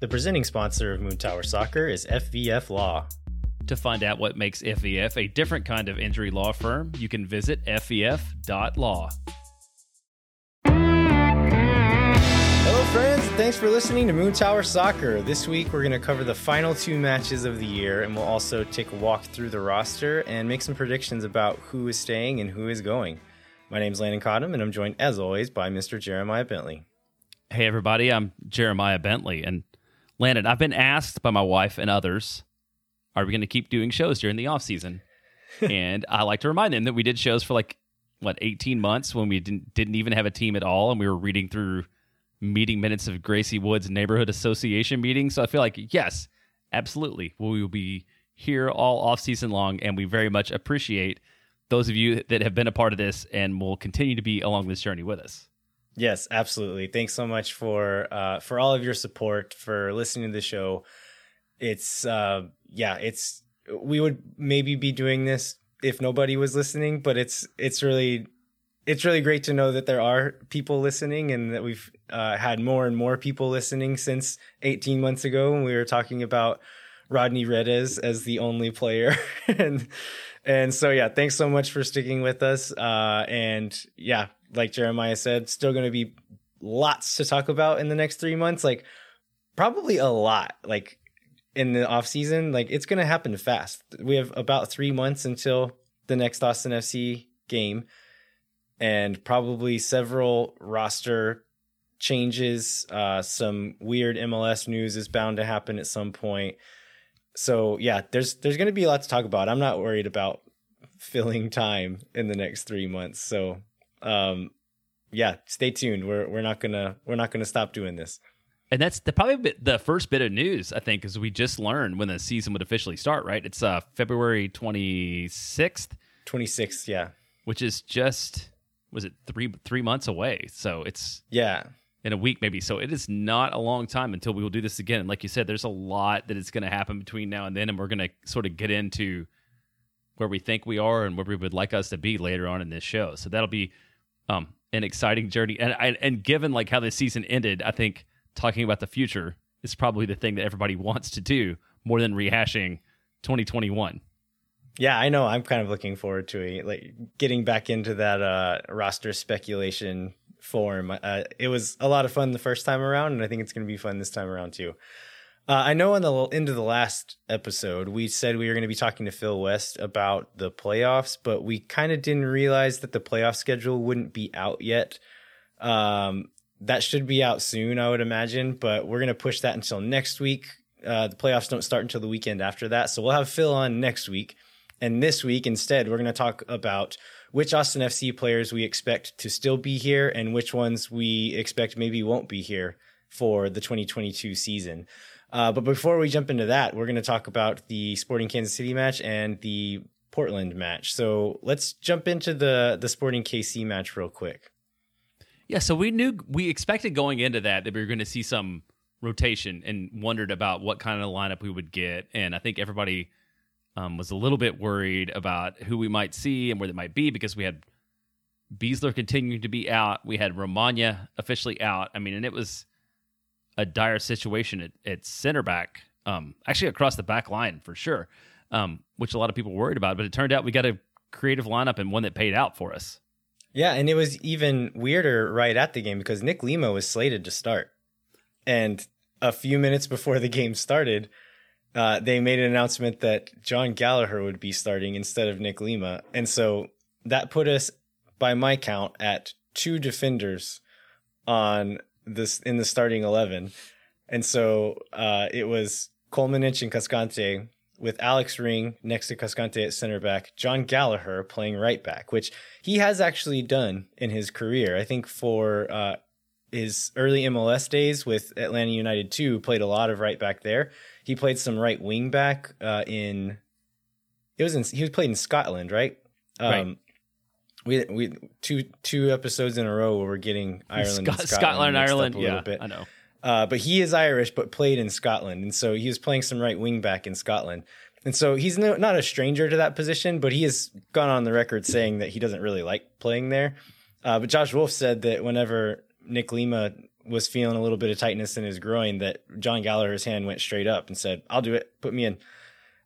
The presenting sponsor of Moontower Soccer is FVF Law. To find out what makes FVF a different kind of injury law firm, you can visit fvf.law. Hello, friends. Thanks for listening to Moontower Soccer. This week, we're going to cover the final two matches of the year, and we'll also take a walk through the roster and make some predictions about who is staying and who is going. My name is Landon Cottom, and I'm joined, as always, by Mr. Jeremiah Bentley. Hey, everybody. I'm Jeremiah Bentley. And Landon, I've been asked by my wife and others, are we going to keep doing shows during the off season? and I like to remind them that we did shows for like, what, 18 months when we didn't, didn't even have a team at all. And we were reading through meeting minutes of Gracywoods Neighborhood Association meetings. So I feel like, yes, absolutely. We will be here all off season long. And we very much appreciate those of you that have been a part of this and will continue to be along this journey with us. Yes, absolutely. Thanks so much for uh, for all of your support for listening to the show. It's uh, yeah, it's we would maybe be doing this if nobody was listening, but it's it's really it's really great to know that there are people listening and that we've uh, had more and more people listening since 18 months ago when we were talking about Rodney Redes as the only player and and so yeah, thanks so much for sticking with us. Uh, and yeah, like Jeremiah said, still going to be lots to talk about in the next three months. Like probably a lot. Like in the off season, like it's going to happen fast. We have about three months until the next Austin FC game, and probably several roster changes. Uh, some weird MLS news is bound to happen at some point. So yeah, there's there's going to be a lot to talk about. I'm not worried about filling time in the next three months. So um, yeah, stay tuned. We're we're not gonna we're not gonna stop doing this. And that's the probably the first bit of news I think is we just learned when the season would officially start. Right? It's uh February twenty sixth. Twenty sixth, yeah. Which is just was it three three months away? So it's yeah in a week maybe. So it is not a long time until we will do this again. And like you said, there's a lot that is going to happen between now and then, and we're going to sort of get into where we think we are and where we would like us to be later on in this show. So that'll be um, an exciting journey. And I, and given like how the season ended, I think talking about the future is probably the thing that everybody wants to do more than rehashing 2021. Yeah, I know. I'm kind of looking forward to like getting back into that uh, roster speculation form. Uh, it was a lot of fun the first time around, and I think it's going to be fun this time around too. Uh, I know on the end of the last episode, we said we were going to be talking to Phil West about the playoffs, but we kind of didn't realize that the playoff schedule wouldn't be out yet. Um, that should be out soon, I would imagine, but we're going to push that until next week. Uh, the playoffs don't start until the weekend after that. So we'll have Phil on next week. And this week, instead, we're going to talk about which Austin FC players we expect to still be here and which ones we expect maybe won't be here for the 2022 season. Uh, but before we jump into that, we're going to talk about the Sporting Kansas City match and the Portland match. So let's jump into the the Sporting KC match real quick. Yeah, so we knew we expected going into that that we were going to see some rotation and wondered about what kind of lineup we would get, and I think everybody um, was a little bit worried about who we might see and where they might be because we had Besler continuing to be out, we had Romaña officially out. I mean, and it was a dire situation at, at center back, um, actually across the back line for sure, um, which a lot of people worried about. But it turned out we got a creative lineup and one that paid out for us. Yeah, and it was even weirder right at the game because Nick Lima was slated to start. And a few minutes before the game started, uh, they made an announcement that Jon Gallagher would be starting instead of Nick Lima. And so that put us, by my count, at two defenders on this in the starting eleven, and so uh, it was Kolmanic and Cascante with Alex Ring next to Cascante at center back, Jon Gallagher playing right back, which he has actually done in his career. I think for uh, his early MLS days with Atlanta United 2, played a lot of right back there. He played some right wing back uh, in. It was in, he was played in Scotland, right? Um, right we we two two episodes in a row where we're getting Ireland, Scotland, Scotland, Ireland. yeah, bit. I know. Uh, but he is Irish, but played in Scotland, and so he was playing some right wing back in Scotland, and so he's no, not a stranger to that position. But he has gone on the record saying that he doesn't really like playing there. Uh, but Josh Wolf said that whenever Nick Lima was feeling a little bit of tightness in his groin that Jon Gallagher's hand went straight up and said, "I'll do it. Put me in."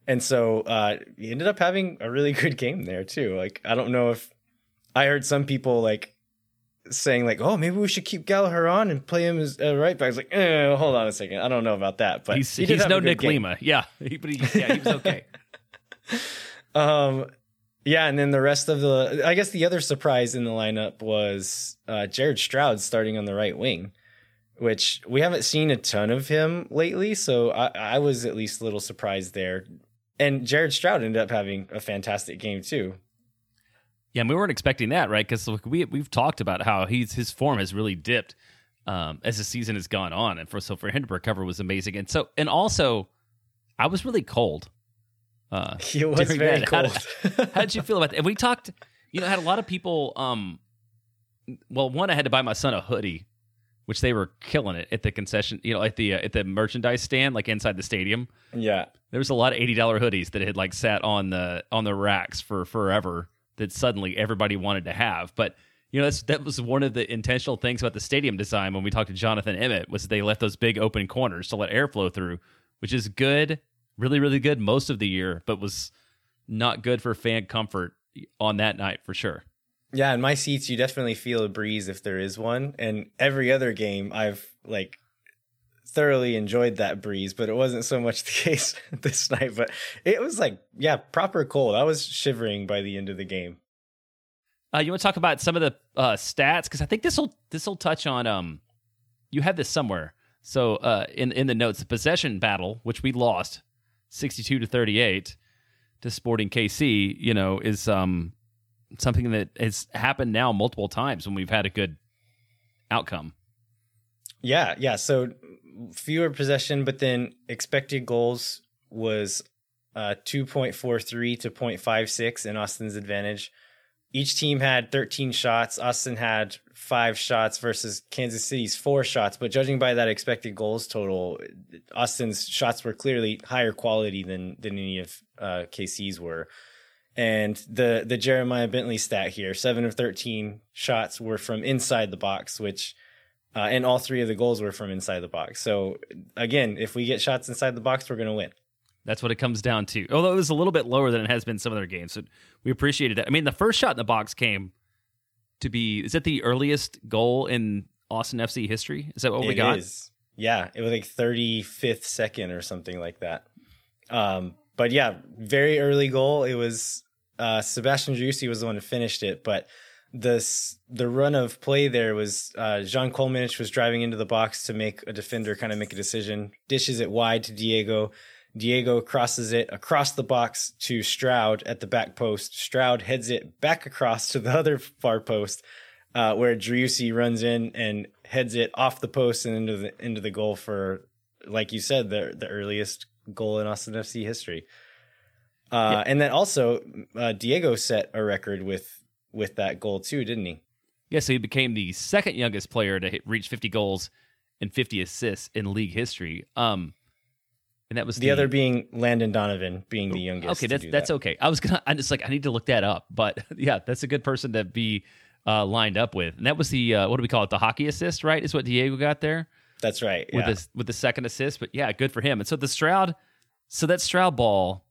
And so uh, he ended up having a really good game there too. Like I don't know if I heard some people like saying like, "Oh, maybe we should keep Gallagher on and play him as uh, right back." I was like, eh, "Hold on a second, I don't know about that." But he's, he he's no Nick game. Lima. Yeah, he, but he, yeah, he was okay. Um, yeah, and then the rest of the, I guess the other surprise in the lineup was uh, Jared Stroud starting on the right wing, which we haven't seen a ton of him lately. So I, I was at least a little surprised there. And Jared Stroud ended up having a fantastic game too. Yeah, and we weren't expecting that, right? Because we we've talked about how he's his form has really dipped um, as the season has gone on, and for so for him to recover was amazing. And so, and also, I was really cold. Uh, He was very that. How cold. did- How did you feel about that? And we talked, you know, I had a lot of people. Um, well, one, I had to buy my son a hoodie, which they were killing it at the concession, you know, at the uh, at the merchandise stand, like inside the stadium. yeah. There was a lot of eighty dollar hoodies that had like sat on the on the racks for forever that suddenly everybody wanted to have. But you know, that's that was one of the intentional things about the stadium design when we talked to Jonathan Emmett was they left those big open corners to let airflow through, which is good, really, really good most of the year, but was not good for fan comfort on that night for sure. Yeah, in my seats, you definitely feel a breeze if there is one. And every other game, I've like thoroughly enjoyed that breeze, but it wasn't so much the case this night. But it was like, yeah, proper cold. I was shivering by the end of the game. Uh, you want to talk about some of the uh, stats because I think this will this will touch on. Um, you had this somewhere. So uh, in in the notes, the possession battle, which we lost, sixty two to thirty eight, to Sporting KC, you know, is um something that has happened now multiple times when we've had a good outcome. Yeah, yeah. So fewer possession, but then expected goals was uh, 2.43 to 0.56 in Austin's advantage. Each team had 13 shots. Austin had five shots versus Kansas City's four shots. But judging by that expected goals total, Austin's shots were clearly higher quality than than any of uh, KC's were. And the the Jeremiah Bentley stat here: seven of 13 shots were from inside the box, which uh, and all three of the goals were from inside the box. So again, if we get shots inside the box, we're going to win. That's what it comes down to. Although it was a little bit lower than it has been some other games, so we appreciated that. I mean, the first shot in the box came to be is that the earliest goal in Austin FC history? Is that what we got? is. Yeah, it was like 35th second or something like that. Um, but yeah, very early goal. It was uh, Sebastian Driussi was the one who finished it, but this the run of play there was uh, Zan Kolmanic was driving into the box to make a defender kind of make a decision, dishes it wide to Diego. Diego crosses it across the box to Stroud at the back post. Stroud heads it back across to the other far post, uh, where Driussi runs in and heads it off the post and into the into the goal for, like you said, the the earliest goal in Austin FC history. Uh, And then also, uh, Diego set a record with with that goal too, didn't he? Yeah, so he became the second youngest player to hit, reach 50 goals and 50 assists in league history. Um, and that was The, other being Landon Donovan, being the youngest. Okay, that's that's that. okay. I was gonna. I just like I need to look that up, but yeah, that's a good person to be uh, lined up with. And that was the uh, what do we call it? The hockey assist, right? Is what Diego got there That's right. with Yeah. this with the second assist. But yeah, good for him. And so the Stroud, so that Stroud ball,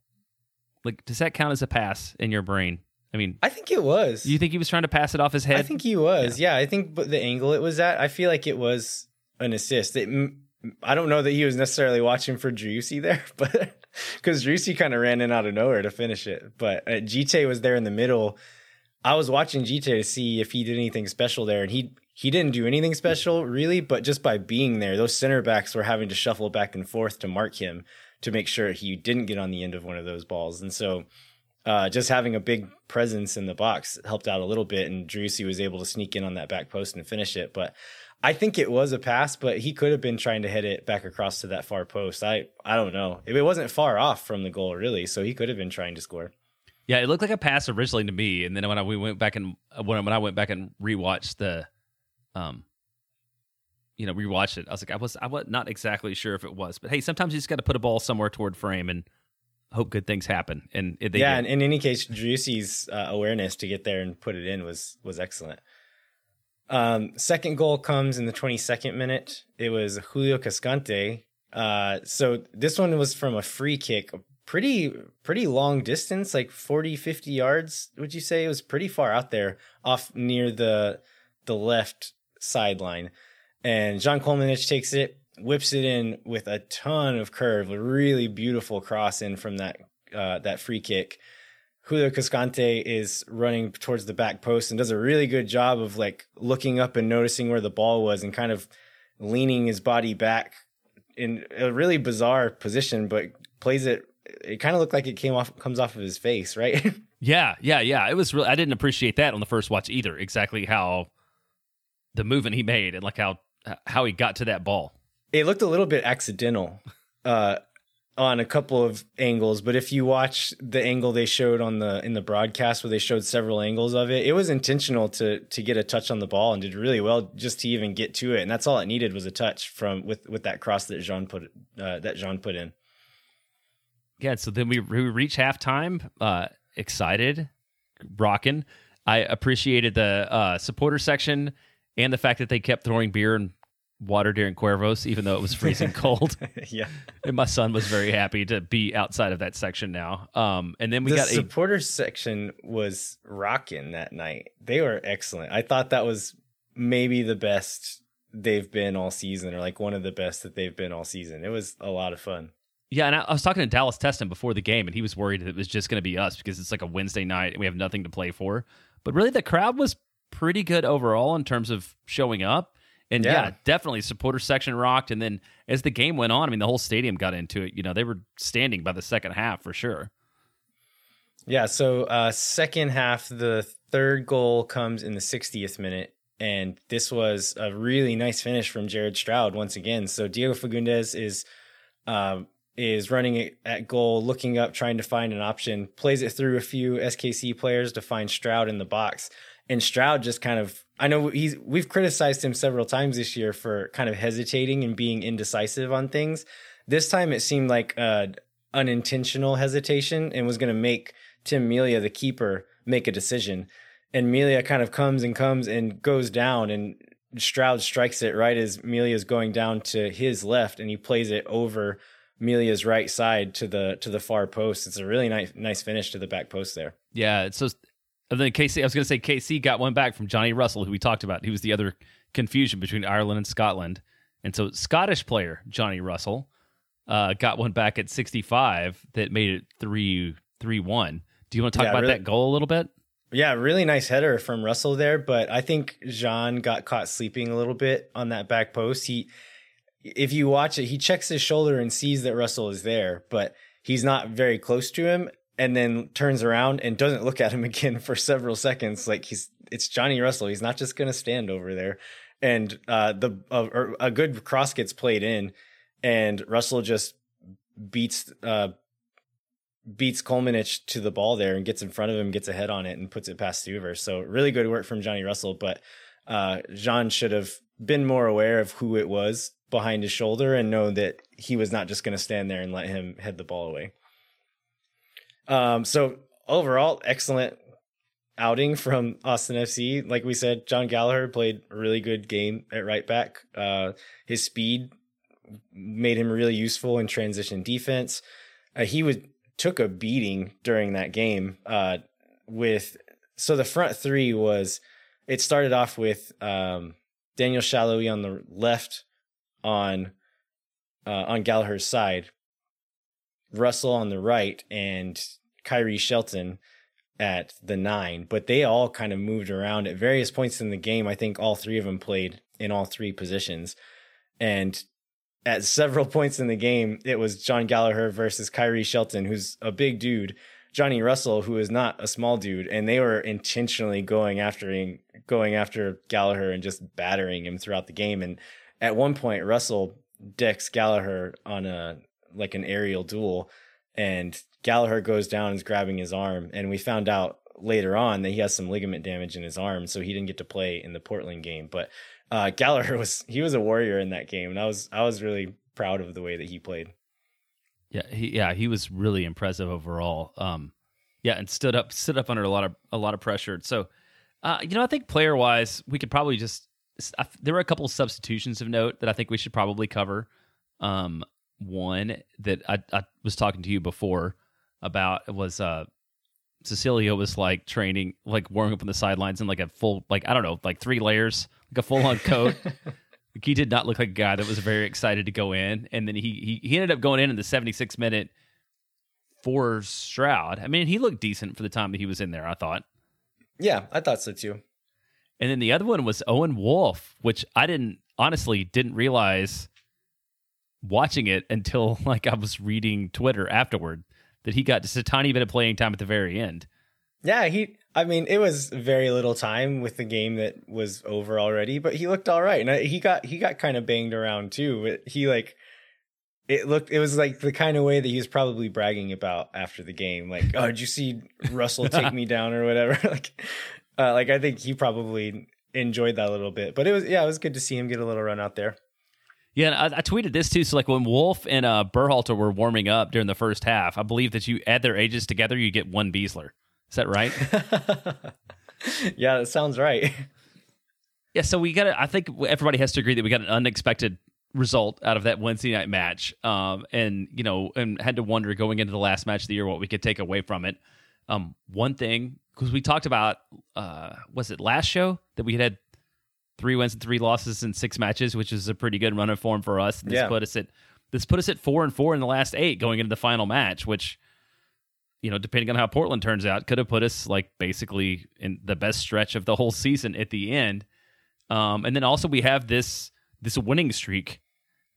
like, does that count as a pass in your brain? I mean, I think it was. you think he was trying to pass it off his head? I think he was. Yeah. I think the angle it was at, I feel like it was an assist. It, I don't know that he was necessarily watching for Driussi there, but because Driussi kind of ran in out of nowhere to finish it. But uh, Djitté was there in the middle. I was watching Djitté to see if he did anything special there, and he he didn't do anything special really. But just by being there, those center backs were having to shuffle back and forth to mark him to make sure he didn't get on the end of one of those balls, and so uh, just having a big presence in the box helped out a little bit, and Driussi was able to sneak in on that back post and finish it. But I think it was a pass, but he could have been trying to hit it back across to that far post. I I don't know. It wasn't far off from the goal really, so he could have been trying to score. Yeah, it looked like a pass originally to me, and then when I we went back and when when I went back and rewatched the, um, you know, rewatched it, I was like, I was I was not exactly sure if it was, but hey, sometimes you just got to put a ball somewhere toward frame and hope good things happen. And they yeah, did. and in any case, Driussi's uh, awareness to get there and put it in was was excellent. Um, second goal comes in the 22nd minute. It was Julio Cascante. Uh, so this one was from a free kick, pretty pretty long distance, like 40, 50 yards. Would you say it was pretty far out there, off near the the left sideline? And Zan Kolmanic takes it, whips it in with a ton of curve, a really beautiful cross in from that uh, that free kick. Julio Cascante is running towards the back post and does a really good job of like looking up and noticing where the ball was and kind of leaning his body back in a really bizarre position, but plays it. It kind of looked like it came off, comes off of his face, right? yeah, yeah, yeah. It was really. I didn't appreciate that on the first watch either. Exactly how the movement he made and like how how he got to that ball. It looked a little bit accidental. Uh, on a couple of angles, but if you watch the angle they showed on the in the broadcast where they showed several angles of it, it was intentional to to get a touch on the ball and did really well just to even get to it. And that's all it needed was a touch from with with that cross that Zan put uh, that Zan put in. Yeah, so then we, we reach halftime, uh, excited, rocking. I appreciated the uh, supporter section and the fact that they kept throwing beer and water during Cuervos, even though it was freezing cold. yeah. And my son was very happy to be outside of that section now. Um, and then we the got supporter a section was rocking that night. They were excellent. I thought that was maybe the best they've been all season, or like one of the best that they've been all season. It was a lot of fun. Yeah, and I, I was talking to Dallas Teston before the game, and he was worried that it was just going to be us because it's like a Wednesday night and we have nothing to play for. But really, the crowd was pretty good overall in terms of showing up. And yeah. yeah. definitely supporter section rocked. And then as the game went on, I mean, the whole stadium got into it. You know, they were standing by the second half for sure. Yeah. So, uh, second half, the third goal comes in the 60th minute. And this was a really nice finish from Jared Stroud once again. So Diego Fagundez is uh, is running at goal, looking up, trying to find an option, plays it through a few SKC players to find Stroud in the box and Stroud just kind of I know he's we've criticized him several times this year for kind of hesitating and being indecisive on things. This time it seemed like uh, unintentional hesitation and was going to make Tim Melia, the keeper, make a decision. And Melia kind of comes and comes and goes down, and Stroud strikes it right as Melia's going down to his left, and he plays it over Melia's right side to the to the far post. It's a really nice nice finish to the back post there. Yeah, it's so and then KC, I was going to say KC got one back from Johnny Russell, who we talked about. He was the other confusion between Ireland and Scotland. And so Scottish player Johnny Russell uh, got one back at 65 that made it 3 3 1. Do you want to talk yeah, about really, that goal a little bit? Yeah, really nice header from Russell there, but I think Zan got caught sleeping a little bit on that back post. He if you watch it, he checks his shoulder and sees that Russell is there, but he's not very close to him and then turns around and doesn't look at him again for several seconds. Like he's it's Johnny Russell. He's not just going to stand over there. And uh, the uh, a good cross gets played in, and Russell just beats uh, beats Kolmanic to the ball there and gets in front of him, gets ahead on it, and puts it past Stuver. So really good work from Johnny Russell. But uh, Zan should have been more aware of who it was behind his shoulder and know that he was not just going to stand there and let him head the ball away. Um, so overall, excellent outing from Austin FC. Like we said, Jon Gallagher played a really good game at right back. Uh, his speed made him really useful in transition defense. Uh, he would took a beating during that game. Uh, with so the front three was it started off with um, Daniel Salloi on the left on uh, on Gallagher's side, Russell on the right and Khiry Shelton at the nine, but they all kind of moved around at various points in the game. I think all three of them played in all three positions. And at several points in the game, it was John Gallagher versus Khiry Shelton, who's a big dude, Johnny Russell, who is not a small dude, and they were intentionally going after going after Gallagher and just battering him throughout the game. And at one point, Russell decks Gallagher on a like an aerial duel, and Gallagher goes down and is grabbing his arm, and we found out later on that he has some ligament damage in his arm, so he didn't get to play in the Portland game. But uh, Gallagher was he was a warrior in that game, and I was I was really proud of the way that he played. Yeah, he yeah he was really impressive overall. Um, yeah, and stood up stood up under a lot of a lot of pressure. So Uh, you know, I think player wise, we could probably just. There were a couple of substitutions of note that I think we should probably cover. Um, one that I, I was talking to you before about was uh, Cecilio was like training, like warming up on the sidelines in like a full, like I don't know, like three layers, like a full on coat. he did not look like a guy that was very excited to go in, and then he he, he ended up going in in the 76 minute for Stroud. I mean, he looked decent for the time that he was in there. I thought. Yeah, I thought so too. And then the other one was Owen Wolf, which I didn't honestly didn't realize watching it until like I was reading Twitter afterward that he got just a tiny bit of playing time at the very end. Yeah, he. I mean, it was very little time with the game that was over already, but he looked all right, and he got he got kind of banged around too. But he like it looked it was like the kind of way that he was probably bragging about after the game like oh did you see russell take me down or whatever like uh, like i think he probably enjoyed that a little bit but it was yeah it was good to see him get a little run out there yeah I, I tweeted this too so like when Wolf and uh berhalter were warming up during the first half i believe that you add their ages together you get one Besler. is that right yeah that sounds right yeah so we got i think everybody has to agree that we got an unexpected result out of that Wednesday night match, um, and you know, and had to wonder going into the last match of the year what we could take away from it. Um, one thing because we talked about uh, was it last show that we had three wins and three losses in six matches, which is a pretty good run of form for us. This yeah. put us at this put us at four and four in the last eight going into the final match, which you know, depending on how Portland turns out, could have put us like basically in the best stretch of the whole season at the end. Um, and then also we have this this winning streak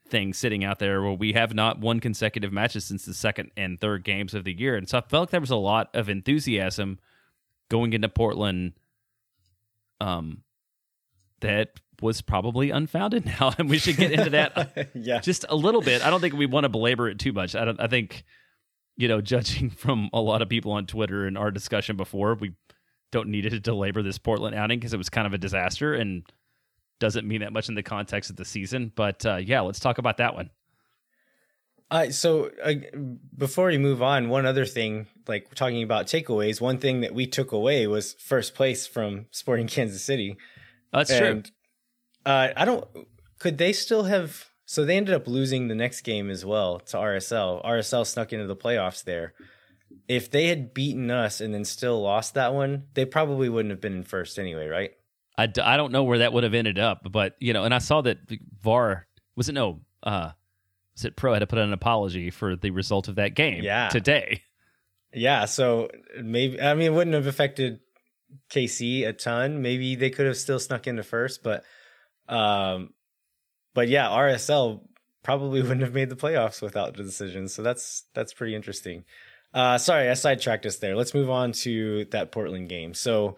thing sitting out there where we have not won consecutive matches since the second and third games of the year. And so I felt like there was a lot of enthusiasm going into Portland um, that was probably unfounded now. And we should get into that yeah. just a little bit. I don't think we want to belabor it too much. I don't I think, you know, judging from a lot of people on Twitter and our discussion before, we don't need to belabor this Portland outing because it was kind of a disaster and doesn't mean that much in the context of the season. But uh, yeah, let's talk about that one. Uh, so uh, before we move on, one other thing, like talking about takeaways, one thing that we took away was first place from Sporting Kansas City. That's and, true. Uh, I don't. Could they still have? So they ended up losing the next game as well to RSL. RSL snuck into the playoffs there. If they had beaten us and then still lost that one, they probably wouldn't have been in first anyway, right? I, d- I don't know where that would have ended up, but you know, and I saw that VAR was it no, uh, was it Pro had to put an apology for the result of that game yeah. today. Yeah, so maybe I mean it wouldn't have affected KC a ton. Maybe they could have still snuck into first, but um, but yeah, RSL probably wouldn't have made the playoffs without the decision. So that's that's pretty interesting. Uh, sorry, I sidetracked us there. Let's move on to that Portland game. So,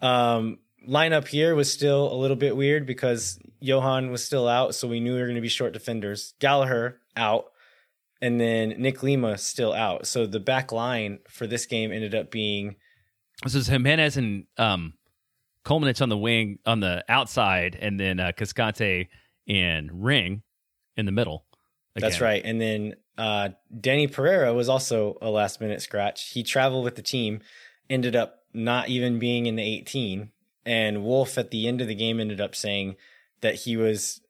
um, lineup here was still a little bit weird because Jhohan was still out, so we knew we were going to be short defenders. Gallagher out, and then Nick Lima still out. So the back line for this game ended up being this is Jimenez and um, Kolmanic on the wing on the outside, and then uh, Cascante and Ring in the middle. Again. That's right. And then uh, Danny Pereira was also a last minute scratch. He traveled with the team, ended up not even being in the 18 and Wolf at the end of the game ended up saying that he was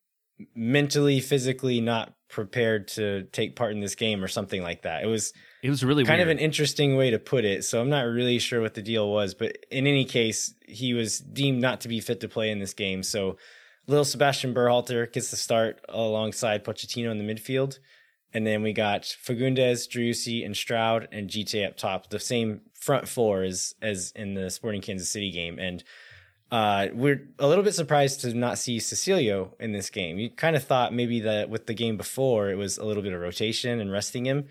mentally, physically not prepared to take part in this game or something like that. It was it was really kind weird. of an interesting way to put it. So I'm not really sure what the deal was, but in any case, he was deemed not to be fit to play in this game. So little Sebastian Berhalter gets the start alongside Pochettino in the midfield. And then we got Fagundez, Driussi, and Stroud and Djitté up top, the same front four as as in the Sporting Kansas City game. And uh, we're a little bit surprised to not see Cecilio in this game. You kind of thought maybe that with the game before it was a little bit of rotation and resting him.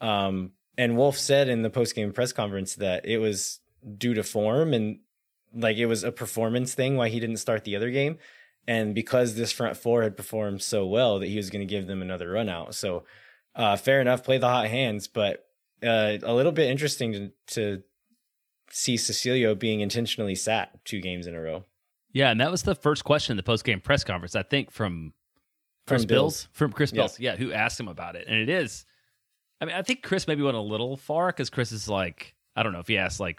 Um, and Wolf said in the post game press conference that it was due to form and like it was a performance thing why he didn't start the other game. And because this front four had performed so well that he was going to give them another run out. So uh, fair enough, play the hot hands, but uh, a little bit interesting to, to see Cecilio being intentionally sat two games in a row. Yeah, and that was the first question in the post game press conference, I think, from Chris from Bills. Bills. From Chris Bills, yeah. yeah, who asked him about it. And it is I mean, I think Chris maybe went a little far because Chris is like, I don't know if he asked like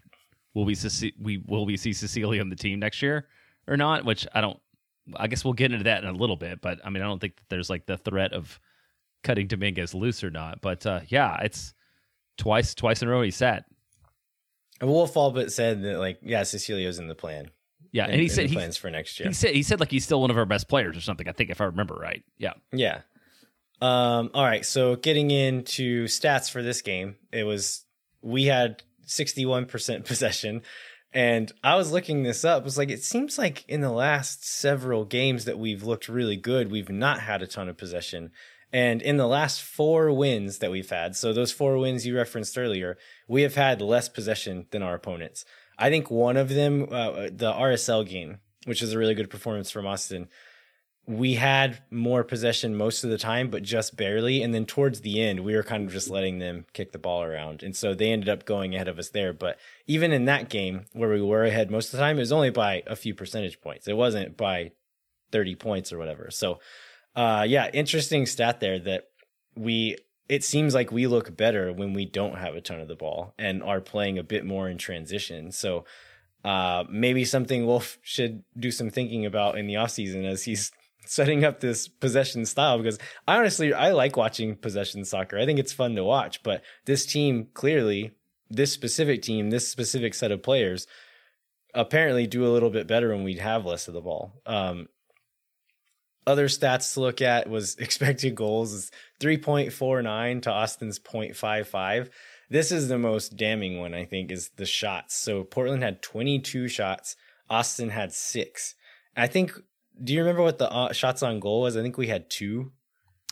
will we see we will we see Cecilio on the team next year or not? Which I don't. I guess we'll get into that in a little bit, but I mean, I don't think that there's like the threat of cutting Dominguez loose or not. But uh, yeah, it's twice twice in a row he sat. Wolf all but said that like yeah, Cecilio's in the plan. Yeah, in, and he said he, plans for next year. he said he said like he's still one of our best players or something. I think if I remember right. Yeah. Yeah. Um, all right. So getting into stats for this game, it was we had 61% possession. And I was looking this up. Was like it seems like in the last several games that we've looked really good, we've not had a ton of possession. And in the last four wins that we've had, so those four wins you referenced earlier, we have had less possession than our opponents. I think one of them, uh, the RSL game, which is a really good performance from Austin, we had more possession most of the time, but just barely. And then towards the end, we were kind of just letting them kick the ball around. And so they ended up going ahead of us there. But even in that game where we were ahead most of the time, it was only by a few percentage points. It wasn't by 30 points or whatever. So, uh, yeah, interesting stat there that we, it seems like we look better when we don't have a ton of the ball and are playing a bit more in transition. So, uh, maybe something Wolf should do some thinking about in the offseason as he's setting up this possession style because I honestly I like watching possession soccer. I think it's fun to watch, but this team clearly, this specific team, this specific set of players apparently do a little bit better when we have less of the ball. Um, other stats to look at was expected goals is 3.49 to Austin's 0.55. This is the most damning one I think is the shots. So Portland had 22 shots, Austin had 6. I think do you remember what the uh, shots on goal was? I think we had two.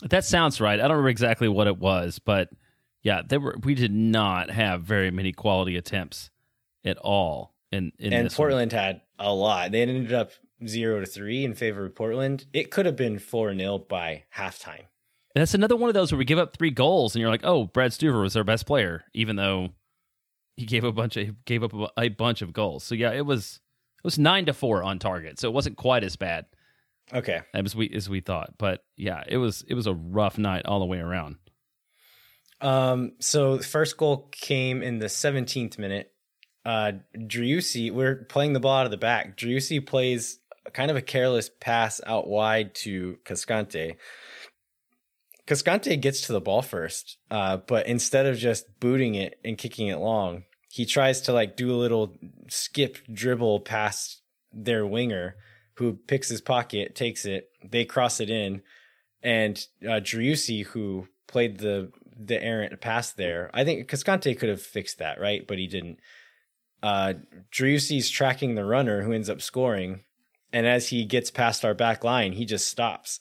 That sounds right. I don't remember exactly what it was, but yeah, there were. We did not have very many quality attempts at all. In, in and Portland one. had a lot. They ended up zero to three in favor of Portland. It could have been four 0 by halftime. That's another one of those where we give up three goals, and you're like, "Oh, Brad Stuver was our best player," even though he gave a bunch of gave up a, a bunch of goals. So yeah, it was it was nine to four on target, so it wasn't quite as bad. Okay, as we as we thought, but yeah, it was it was a rough night all the way around. Um, so the first goal came in the 17th minute. Uh, Driussi, we're playing the ball out of the back. Driussi plays kind of a careless pass out wide to Cascante. Cascante gets to the ball first, uh, but instead of just booting it and kicking it long, he tries to like do a little skip dribble past their winger who picks his pocket, takes it, they cross it in, and uh, Driussi, who played the the errant pass there, I think Cascante could have fixed that, right? But he didn't. Uh, Driussi's tracking the runner who ends up scoring, and as he gets past our back line, he just stops,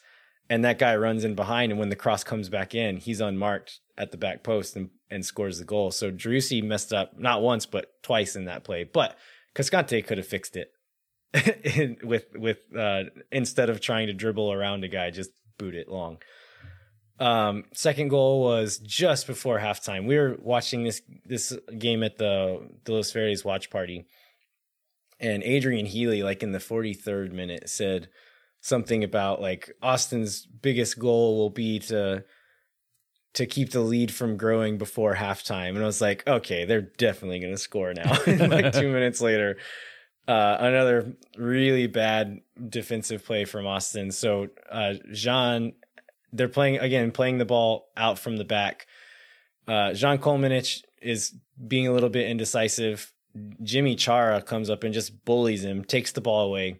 and that guy runs in behind, and when the cross comes back in, he's unmarked at the back post and, and scores the goal. So Driussi messed up not once but twice in that play. But Cascante could have fixed it with with uh, instead of trying to dribble around a guy, just boot it long. Um, second goal was just before halftime. We were watching this this game at the the Los Verdes watch party, and Adrian Healey, like in the 43rd minute, said something about like Austin's biggest goal will be to to keep the lead from growing before halftime. And I was like, okay, they're definitely going to score now. like two minutes later, uh, another really bad defensive play from Austin. So uh, Zan, they're playing again, playing the ball out from the back. Uh, Zan Kolmanic is being a little bit indecisive. Jimmy Chara comes up and just bullies him, takes the ball away,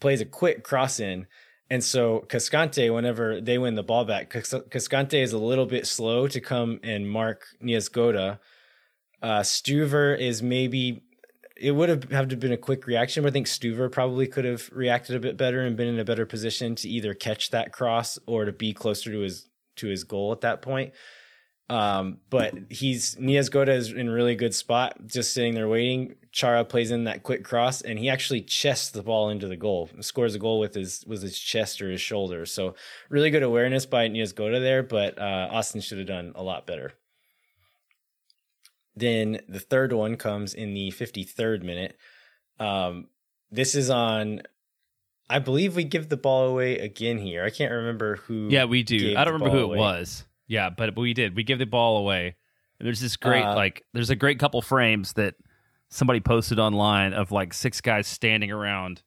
plays a quick cross in and so Cascante, whenever they win the ball back, Cascante is a little bit slow to come and mark Niezgoda. Uh, Stuver is maybe it would have have to been a quick reaction, but I think Stuver probably could have reacted a bit better and been in a better position to either catch that cross or to be closer to his to his goal at that point. Um, but he's Niezgoda is in really good spot, just sitting there waiting. Chara plays in that quick cross, and he actually chests the ball into the goal, scores a goal with his with his chest or his shoulder. So really good awareness by Niezgoda there, but uh, Austin should have done a lot better. Then the third one comes in the 53rd minute. Um, this is on I believe we give the ball away again here. I can't remember who. Yeah, we do. I don't remember who away. it was. Yeah, but we did. We give the ball away. And there's this great uh, like there's a great couple frames that somebody posted online of like six guys standing around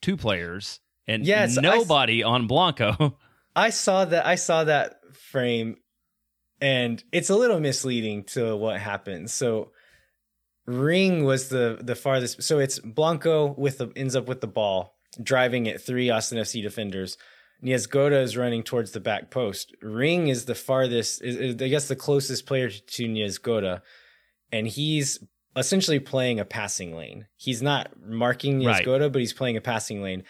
two players and Yes, I nobody on Blanco. I saw that. I saw that frame, and it's a little misleading to what happened. So, Ring was the the farthest. So it's Blanco with the ends up with the ball, driving at three Austin FC defenders. Niezgoda is running towards the back post. Ring is the farthest. Is, is I guess the closest player to Niezgoda, and he's essentially playing a passing lane. He's not marking Right. Niezgoda, but he's playing a passing lane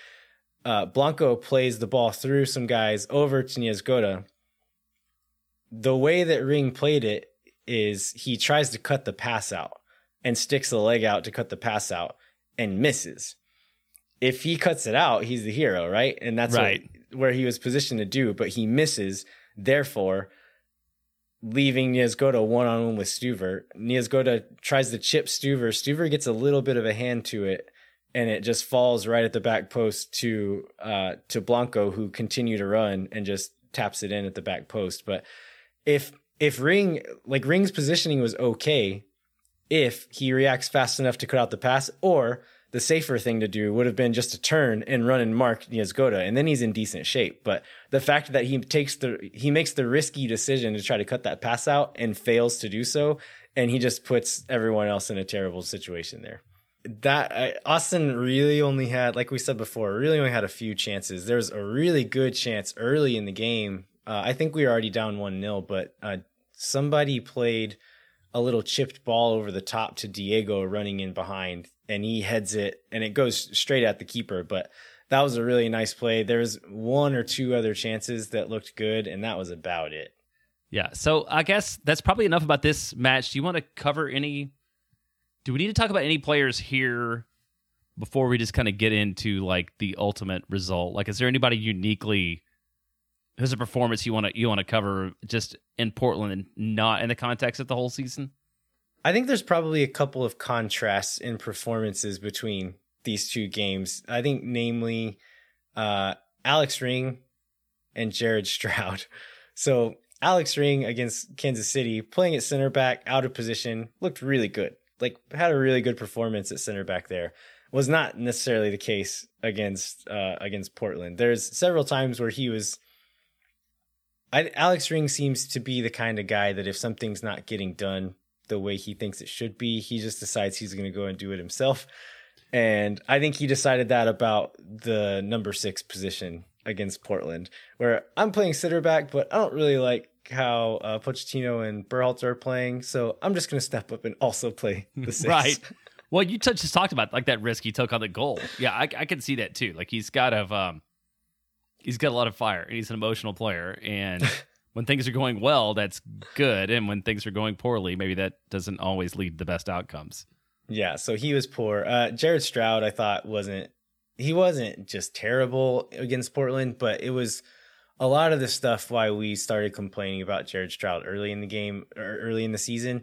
uh, Blanco plays the ball through some guys over to Niezgoda. The way that Ring played it is he tries to cut the pass out and sticks the leg out to cut the pass out and misses. If he cuts it out, he's the hero, right? And that's what- Right. Where he was positioned to do, but he misses. Therefore, leaving Niezgoda one on one with Stuver. Niezgoda tries to chip Stuver. Stuver gets a little bit of a hand to it, and it just falls right at the back post to uh, to Blanco, who continue to run and just taps it in at the back post. But if if Ring like Ring's positioning was okay, if he reacts fast enough to cut out the pass, or the safer thing to do would have been just to turn and run and mark Niezgoda, and then he's in decent shape. But the fact that he takes the he makes the risky decision to try to cut that pass out and fails to do so, and he just puts everyone else in a terrible situation there. That I, Austin really only had, like we said before, really only had a few chances. There's a really good chance early in the game. Uh, I think we were already down one 0 but uh, somebody played a little chipped ball over the top to Diego running in behind, and he heads it, and it goes straight at the keeper. But that was a really nice play. There was one or two other chances that looked good, and that was about it. Yeah. So I guess that's probably enough about this match. Do you want to cover any? Do we need to talk about any players here before we just kind of get into like the ultimate result? Like, is there anybody uniquely who's a performance you want to you want to cover just in Portland and not in the context of the whole season? I think there's probably a couple of contrasts in performances between these two games. I think, namely, uh, Alex Ring and Jared Stroud. So, Alex Ring against Kansas City, playing at center back, out of position, looked really good. Like, had a really good performance at center back there. Was not necessarily the case against uh, against Portland. There's several times where he was. I, Alex Ring seems to be the kind of guy that if something's not getting done the way he thinks it should be, he just decides he's going to go and do it himself. And I think he decided that about the number six position against Portland, where I'm playing center back, but I don't really like how uh, Pochettino and Berhalter are playing. So I'm just going to step up and also play the six. Right. Well, you t- just talked about like that risk he took on the goal. Yeah, I, I can see that too. Like he's got of um, he's got a lot of fire, and he's an emotional player. And when things are going well, that's good, and when things are going poorly, maybe that doesn't always lead to the best outcomes. Yeah, so he was poor. Uh, Jared Stroud, I thought wasn't he wasn't just terrible against Portland, but it was a lot of the stuff why we started complaining about Jared Stroud early in the game or early in the season.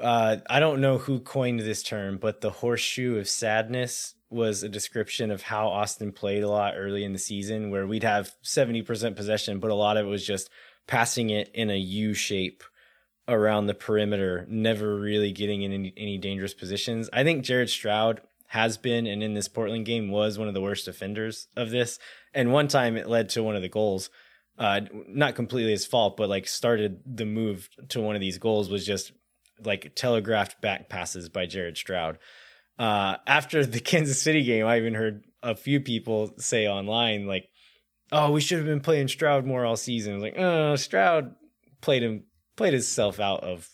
Uh, I don't know who coined this term, but the horseshoe of sadness was a description of how Austin played a lot early in the season, where we'd have 70% possession, but a lot of it was just passing it in a U shape around the perimeter, never really getting in any, any dangerous positions. I think Jared Stroud has been, and in this Portland game was one of the worst offenders of this. And one time it led to one of the goals. Uh, not completely his fault, but like started the move to one of these goals was just like telegraphed back passes by Jared Stroud. Uh, after the Kansas City game, I even heard a few people say online, like, "Oh, we should have been playing Stroud more all season." Like, "Oh, Stroud played him played himself out of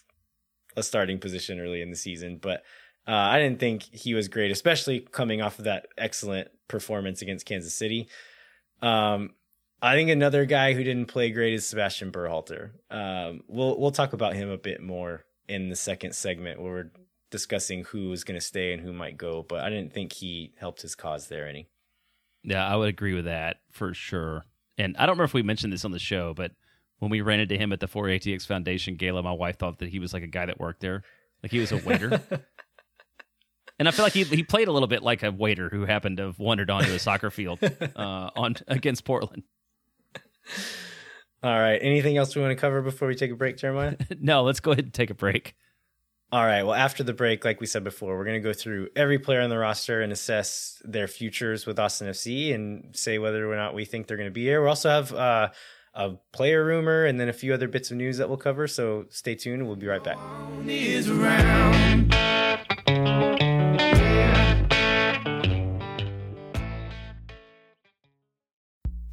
a starting position early in the season, but uh, I didn't think he was great, especially coming off of that excellent performance against Kansas City. Um, I think another guy who didn't play great is Sebastian Berhalter. Um, we'll we'll talk about him a bit more in the second segment where we're discussing who is going to stay and who might go, but I didn't think he helped his cause there any. Yeah, I would agree with that for sure. And I don't remember if we mentioned this on the show, but when we ran into him at the 4ATX Foundation gala, my wife thought that he was like a guy that worked there, like he was a waiter. and I feel like he he played a little bit like a waiter who happened to have wandered onto a soccer field uh, on against Portland. All right. Anything else we want to cover before we take a break, Jeremiah? no, let's go ahead and take a break. All right. Well, after the break, like we said before, we're going to go through every player on the roster and assess their futures with Austin FC and say whether or not we think they're going to be here. We also have uh, a player rumor and then a few other bits of news that we'll cover. So stay tuned. We'll be right back.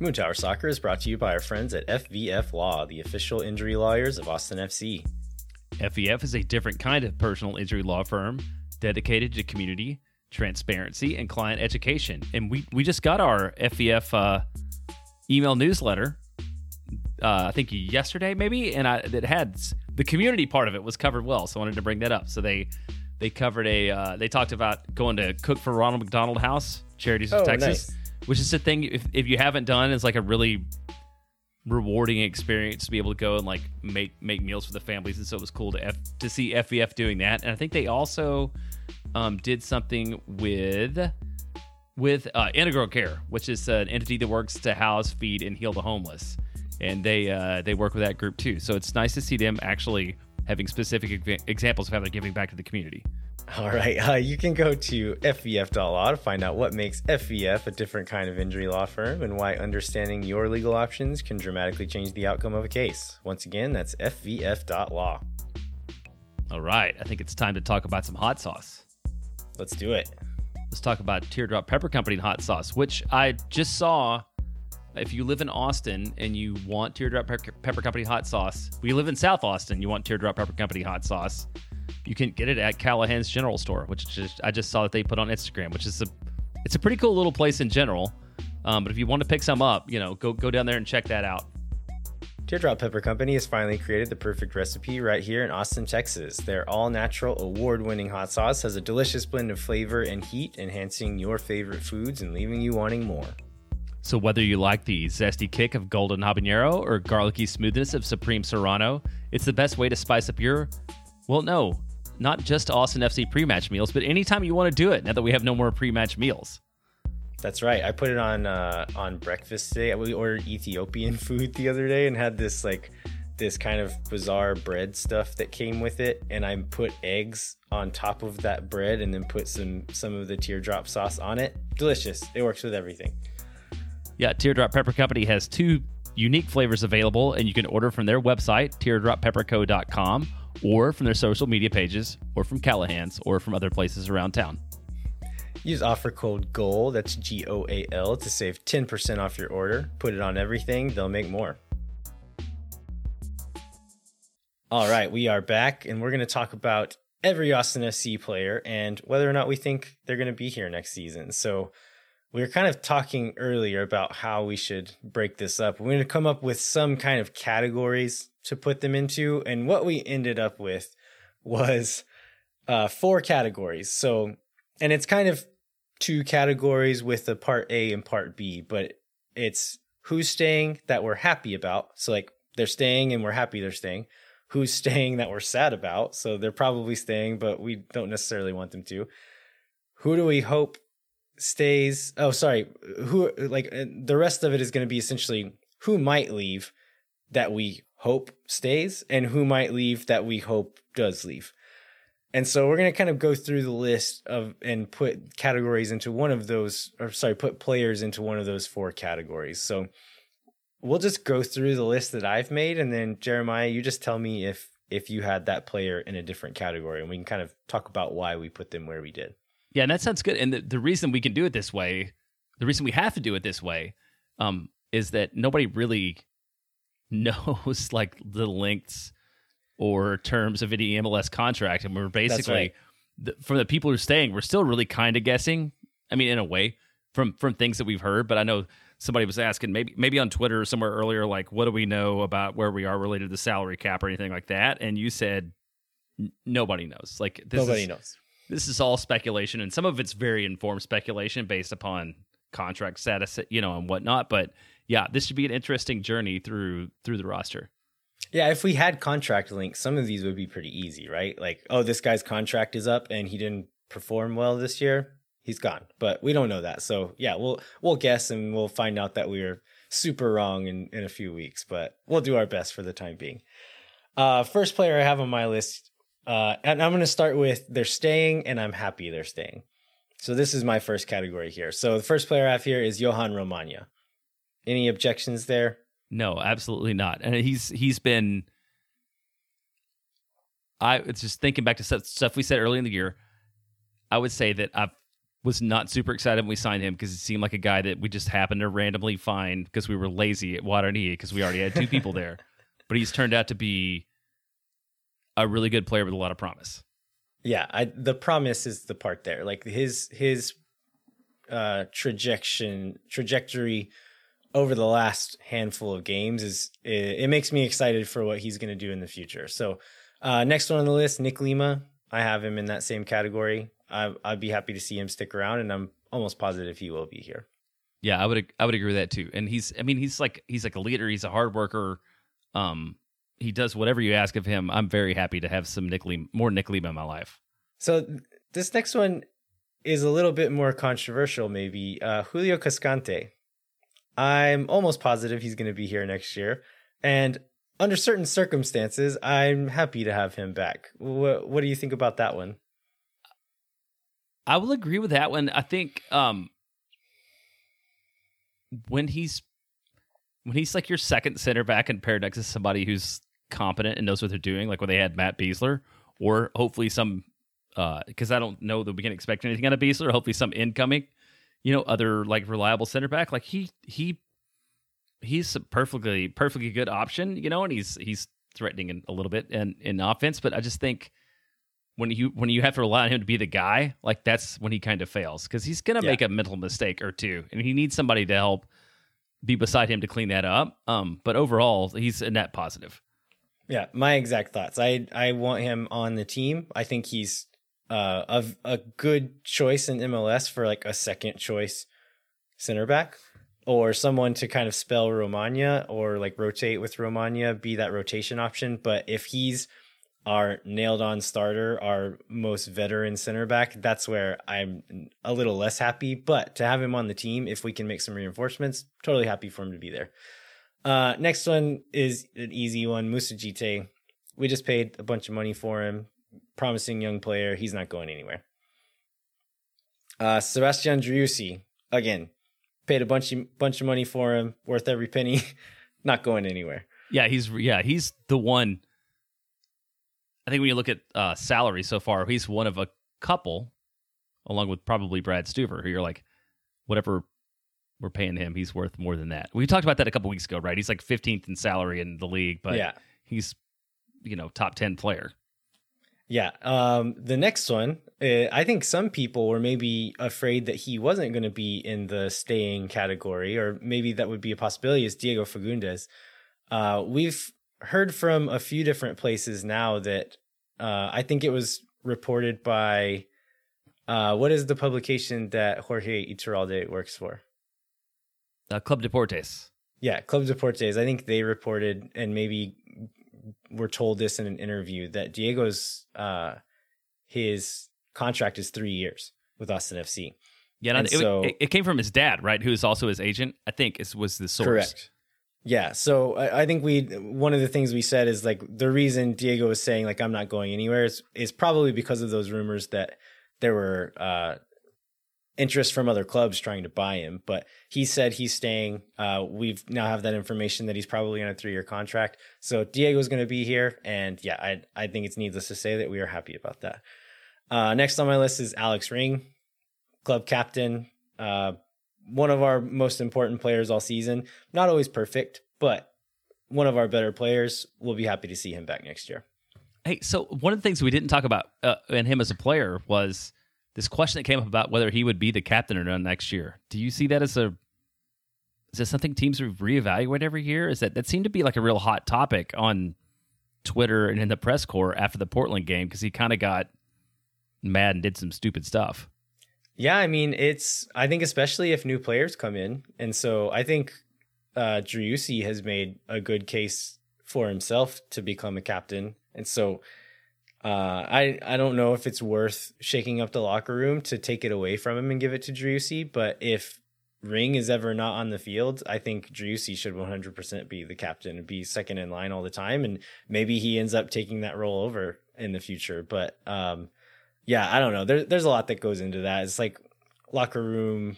Moontower Soccer is brought to you by our friends at FVF Law, the official injury lawyers of Austin FC. FVF is a different kind of personal injury law firm dedicated to community, transparency, and client education. And we, we just got our FVF uh, email newsletter, uh, I think yesterday maybe, and I, it had the community part of it was covered well. So I wanted to bring that up. So they they covered a uh, they talked about going to cook for Ronald McDonald House, Charities of Oh, Texas, nice. which is a thing if, if you haven't done, it's like a really rewarding experience to be able to go and like make make meals for the families and so it was cool to F, to see FVF doing that. And I think they also um, did something with with uh, Integral Care which is an entity that works to house feed and heal the homeless. And they uh, they work with that group too. So it's nice to see them actually having specific examples of how they're giving back to the community All right. Uh, you can go to FVF.law to find out what makes FVF a different kind of injury law firm and why understanding your legal options can dramatically change the outcome of a case. Once again, that's FVF.law. all right I think it's time to talk about some hot sauce Let's do it. let's talk about Teardrop Pepper Company hot sauce, which I just saw. If you live in Austin and you want Teardrop Pe- Pepper Company hot sauce, we live in South Austin. You want Teardrop Pepper Company hot sauce, you can get it at Callahan's General Store, which is just, I just saw that they put on Instagram, which is a it's a pretty cool little place in general. Um, but if you want to pick some up, you know, go go down there and check that out. Teardrop Pepper Company has finally created the perfect recipe right here in Austin, Texas. Their all natural, award winning hot sauce has a delicious blend of flavor and heat, enhancing your favorite foods and leaving you wanting more. So whether you like the zesty kick of golden habanero or garlicky smoothness of supreme serrano, it's the best way to spice up your well, no, not just Austin FC pre-match meals, but anytime you want to do it. Now that we have no more pre-match meals. That's right. I put it on uh, on breakfast today. We ordered Ethiopian food the other day and had this like this kind of bizarre bread stuff that came with it, and I put eggs on top of that bread and then put some some of the teardrop sauce on it. Delicious. It works with everything. Yeah, Teardrop Pepper Company has two unique flavors available, and you can order from their website, teardroppepperco.com, or from their social media pages, or from Callahan's, or from other places around town. Use offer code GOAL, that's G O A L, to save 10% off your order. Put it on everything, they'll make more. All right, we are back, and we're going to talk about every Austin FC player and whether or not we think they're going to be here next season. So, we were kind of talking earlier about how we should break this up. We're going to come up with some kind of categories to put them into, and what we ended up with was uh, four categories. So, and it's kind of two categories with a part A and part B, but it's who's staying that we're happy about. So like they're staying and we're happy they're staying. Who's staying that we're sad about. So they're probably staying, but we don't necessarily want them to. Who do we hope stays? Oh, sorry. Who like uh, the rest of it is going to be essentially who might leave that we hope stays and who might leave that we hope does leave. And so we're going to kind of go through the list of and put categories into one of those, or sorry, put players into one of those four categories. So we'll just go through the list that I've made, and then Jeremiah, you just tell me if if you had that player in a different category, and we can kind of talk about why we put them where we did. Yeah, and that sounds good. And the, the reason we can do it this way, the reason we have to do it this way, um, is that nobody really knows like the lengths or terms of any MLS contract, and we're basically right. the, from the people who are staying, we're still really kind of guessing. I mean, in a way, from from things that we've heard. But I know somebody was asking maybe maybe on Twitter or somewhere earlier, like, what do we know about where we are related to the salary cap or anything like that? And you said nobody knows. Like this Nobody is, knows. This is all speculation, and some of it's very informed speculation based upon contract status, you know, and whatnot. But yeah, this should be an interesting journey through through the roster. Yeah, if we had contract links, some of these would be pretty easy, right? Like, oh, this guy's contract is up and he didn't perform well this year. He's gone. But we don't know that. So yeah, we'll we'll guess and we'll find out that we were super wrong in, in a few weeks, but we'll do our best for the time being. Uh first player I have on my list Uh, and I'm going to start with they're staying, and I'm happy they're staying. So this is my first category here. So the first player I have here is Jhohan Romaña. Any objections there? No, absolutely not. And he's he's been. I it's just thinking back to stuff, stuff we said early in the year. I would say that I was not super excited when we signed him because it seemed like a guy that we just happened to randomly find because we were lazy at Guarani because we already had two people there. But he's turned out to be a really good player with a lot of promise. Yeah, I, the promise is the part there. Like his his uh trajectory trajectory over the last handful of games is it, it makes me excited for what he's going to do in the future. So, uh next one on the list, Nick Lima. I have him in that same category. I, I'd be happy to see him stick around, and I'm almost positive he will be here. Yeah, I would I would agree with that too. And he's I mean he's like he's like a leader. He's a hard worker. Um, he does whatever you ask of him. I'm very happy to have some Nick Lima, more Nick in my life. So this next one is a little bit more controversial, maybe. Uh, Julio Cascante. I'm almost positive he's going to be here next year, and under certain circumstances, I'm happy to have him back. What What do you think about that one? I will agree with that one. I think um, when he's when he's like your second center back and paired next to somebody who's competent and knows what they're doing, like when they had Matt Besler, or hopefully some because uh, I don't know that we can expect anything out of Besler. Hopefully some incoming, you know, other like reliable center back. Like he he he's a perfectly perfectly good option, you know, and he's he's threatening in, a little bit in in offense. But I just think when you when you have to rely on him to be the guy, like that's when he kind of fails because he's gonna yeah. make a mental mistake or two, and he needs somebody to help be beside him to clean that up. Um, but overall, he's a net positive. Yeah, my exact thoughts. I I want him on the team. I think he's uh, a a good choice in MLS for like a second choice center back or someone to kind of spell Romaña or like rotate with Romaña, be that rotation option. But if he's our nailed on starter, our most veteran center back, that's where I'm a little less happy. But to have him on the team, if we can make some reinforcements, totally happy for him to be there. Uh, next one is an easy one, Moussa Djitté. We just paid a bunch of money for him. Promising young player. He's not going anywhere. Uh, Sebastian Driussi, again, paid a bunch of bunch of money for him, worth every penny, not going anywhere. Yeah, he's yeah, he's the one. I think when you look at uh, salary so far, he's one of a couple, along with probably Brad Stuver, who you're like, whatever we're paying him, he's worth more than that. We talked about that a couple weeks ago, right? He's like 15th in salary in the league, but yeah. he's you know top 10 player. Yeah. Um, the next one, uh, I think some people were maybe afraid that he wasn't going to be in the staying category, or maybe that would be a possibility, is Diego Fagundes. Uh, we've heard from a few different places now that uh, I think it was reported by uh, what is the publication that Jorge Iturralde works for? Uh, Club Deportes. Yeah, Club Deportes. I think they reported, and maybe were told this in an interview that Diego's uh, his contract is three years with Austin FC. Yeah, and it, so, it, it, came from his dad, right? Who's also his agent. I think it was the source. Correct. Yeah, so I, I, think we one of the things we said is like the reason Diego was saying like I'm not going anywhere is, is probably because of those rumors that there were uh, interest from other clubs trying to buy him. But he said he's staying. Uh, we've now have that information that he's probably on a three year contract. So Diego's going to be here, and yeah, I I think it's needless to say that we are happy about that. Uh, next on my list is Alex Ring, club captain, uh, one of our most important players all season. Not always perfect, but one of our better players. We'll be happy to see him back next year. Hey, so one of the things we didn't talk about uh, in him as a player was this question that came up about whether he would be the captain or not next year. Do you see that as a is that something teams reevaluate every year? Is that that seemed to be like a real hot topic on Twitter and in the press corps after the Portland game because he kind of got mad and did some stupid stuff. Yeah, I mean it's I think especially if new players come in, and so I think uh, Driussi has made a good case for himself to become a captain, and so uh, I I don't know if it's worth shaking up the locker room to take it away from him and give it to Driussi, but if Ring is ever not on the field, I think Driussi should 100% be the captain and be second in line all the time, and maybe he ends up taking that role over in the future. But um, yeah, I don't know. There, there's a lot that goes into that. It's like locker room.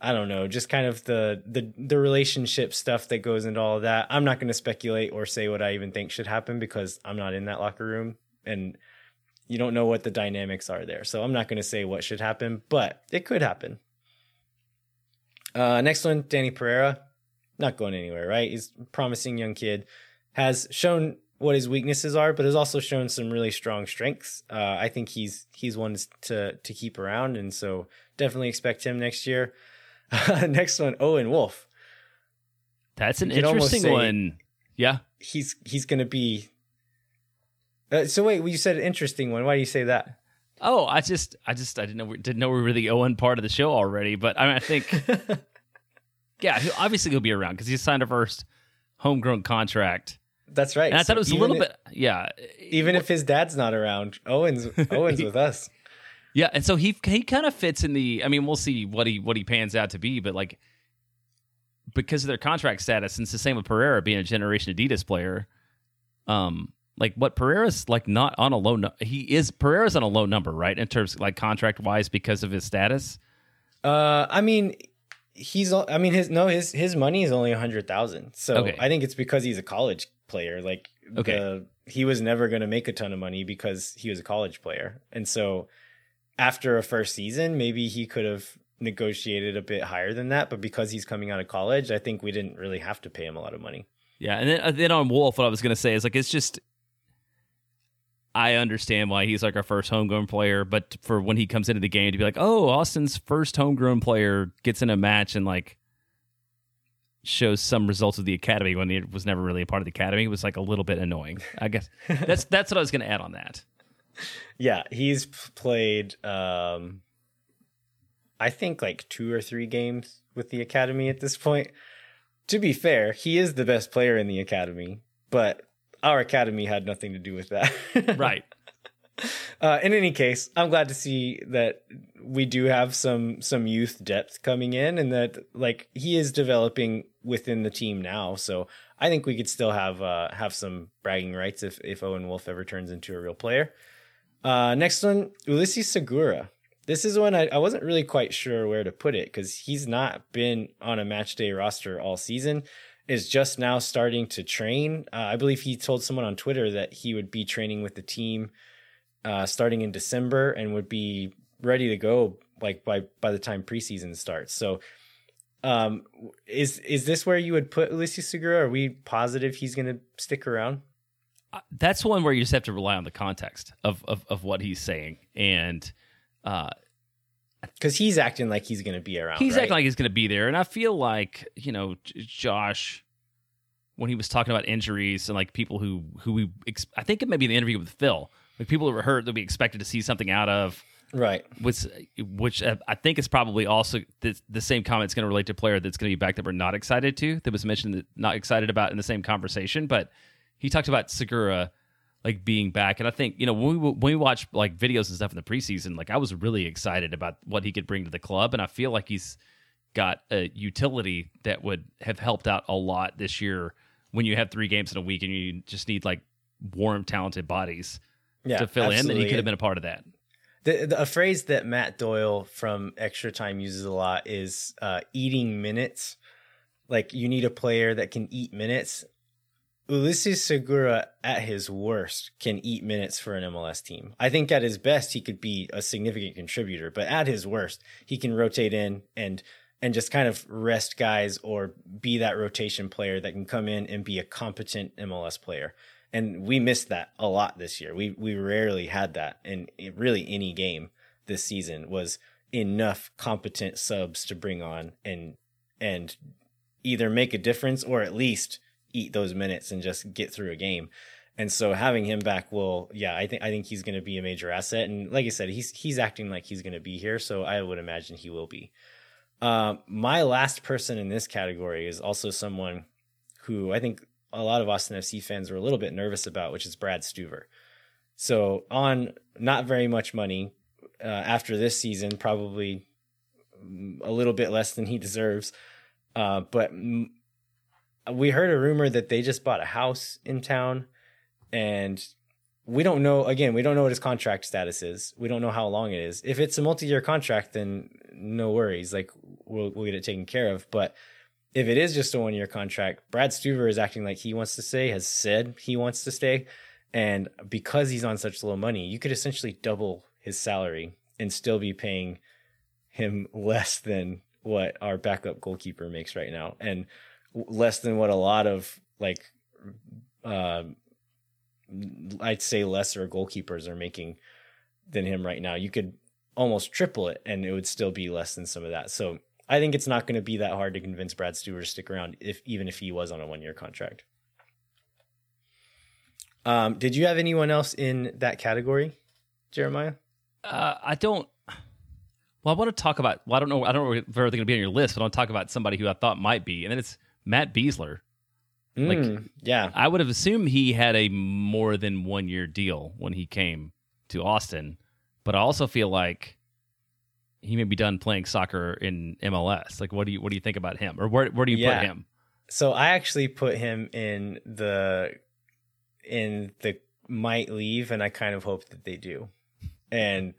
I don't know, just kind of the the the relationship stuff that goes into all of that. I'm not going to speculate or say what I even think should happen because I'm not in that locker room and you don't know what the dynamics are there. So I'm not going to say what should happen, but it could happen. Uh, next one, Danny Pereira, not going anywhere, right? He's a promising young kid, has shown what his weaknesses are, but has also shown some really strong strengths. Uh, I think he's he's one to to keep around, and so definitely expect him next year. next one, Owen Wolff. That's an interesting one. Yeah, he's he's going to be. Uh, so wait, well, you said an interesting one. Why do you say that? Oh, I just, I just, I didn't know, didn't know we were the Owen part of the show already. But I mean, I think, yeah, he'll, obviously he'll be around because he signed a first homegrown contract. That's right. And I so thought it was a little if, bit, yeah. Even if his dad's not around, Owen's Owen's with us. Yeah, and so he he kind of fits in the. I mean, we'll see what he what he pans out to be, but like because of their contract status, and it's the same with Pereira being a Generation Adidas player. Um, like what Pereira's like not on a low. No- he is Pereira's on a low number, right? In terms of, like contract wise because of his status. Uh, I mean, he's. I mean, his no, his his money is only a hundred thousand. So okay. I think it's because he's a college player. Like okay, the, he was never going to make a ton of money because he was a college player, and so after a first season, maybe he could have negotiated a bit higher than that. But because he's coming out of college, I think we didn't really have to pay him a lot of money. Yeah, and then, uh, then on Wolff, what I was going to say is like it's just I understand why he's like our first homegrown player, but for when he comes into the game to be like, oh, Austin's first homegrown player gets in a match and like shows some results of the academy when he was never really a part of the academy was like a little bit annoying. I guess that's that's what I was going to add on that. Yeah, he's played um I think like two or three games with the academy at this point. To be fair, he is the best player in the academy, but our academy had nothing to do with that. right. Uh, in any case, I'm glad to see that we do have some some youth depth coming in, and that like he is developing within the team now. So I think we could still have uh, have some bragging rights if if Owen Wolff ever turns into a real player. Uh, next one, Ulises Segura. This is one I, I wasn't really quite sure where to put it because he's not been on a match day roster all season is just now starting to train. Uh, I believe he told someone on Twitter that he would be training with the team uh, starting in December and would be ready to go like by by the time preseason starts. So, um, is is this where you would put Ulises Segura? Are we positive he's going to stick around? Uh, that's one where you just have to rely on the context of of, of what he's saying and. Because he's acting like he's going to be around. He's right? acting like he's going to be there, and I feel like you know Josh when he was talking about injuries and like people who who we ex- I think it may be the interview with Phil, like people who were hurt that we expected to see something out of. Right. Which, which uh, I think is probably also the, the same comment is going to relate to a player that's going to be back that we're not excited to. That was mentioned that not excited about in the same conversation, but he talked about Segura like being back. And I think you know when we when we watch like videos and stuff in the preseason, like I was really excited about what he could bring to the club, and I feel like he's got a utility that would have helped out a lot this year when you have three games in a week and you just need like warm, talented bodies yeah, to fill absolutely. in. Then he could have been a part of that. The, the, a phrase that Matt Doyle from Extra Time uses a lot is uh, eating minutes. Like you need a player that can eat minutes. Ulises Segura at his worst can eat minutes for an MLS team. I think at his best he could be a significant contributor, but at his worst he can rotate in and and just kind of rest guys or be that rotation player that can come in and be a competent MLS player. And we missed that a lot this year. We we rarely had that in really any game this season was enough competent subs to bring on and and either make a difference or at least eat those minutes and just get through a game. And so having him back will, yeah, I think I think he's going to be a major asset. And like I said, he's he's acting like he's going to be here, so I would imagine he will be. Uh, my last person in this category is also someone who I think a lot of Austin FC fans were a little bit nervous about, which is Brad Stuver. So on not very much money uh, after this season, probably a little bit less than he deserves. Uh, but we heard a rumor that they just bought a house in town and we don't know again we don't know what his contract status is. We don't know how long it is. If it's a multi-year contract then no worries. Like we'll, we'll get it taken care of. But if it is just a one-year contract brad stuver is acting like he wants to stay has said he wants to stay. And because he's on such low money you could essentially double his salary and still be paying him less than what our backup goalkeeper makes right now. And less than what a lot of like uh, I'd say lesser goalkeepers are making than him right now. You could almost triple it and it would still be less than some of that. So I think it's not going to be that hard to convince Brad Stuver to stick around if even if he was on a one year contract. Um, did you have anyone else in that category, Jeremiah? Uh, I don't. Well, I want to talk about. Well, I don't know. I don't know if they're going to be on your list, but I want to talk about somebody who I thought might be, and then it's Matt Besler. Like, Mm, yeah, I would have assumed he had a more than one year deal when he came to Austin, but I also feel like he may be done playing soccer in MLS. Like, what do you what do you think about him, or where where do you Yeah. put him? so I actually put him in the in the might leave, and I kind of hope that they do. And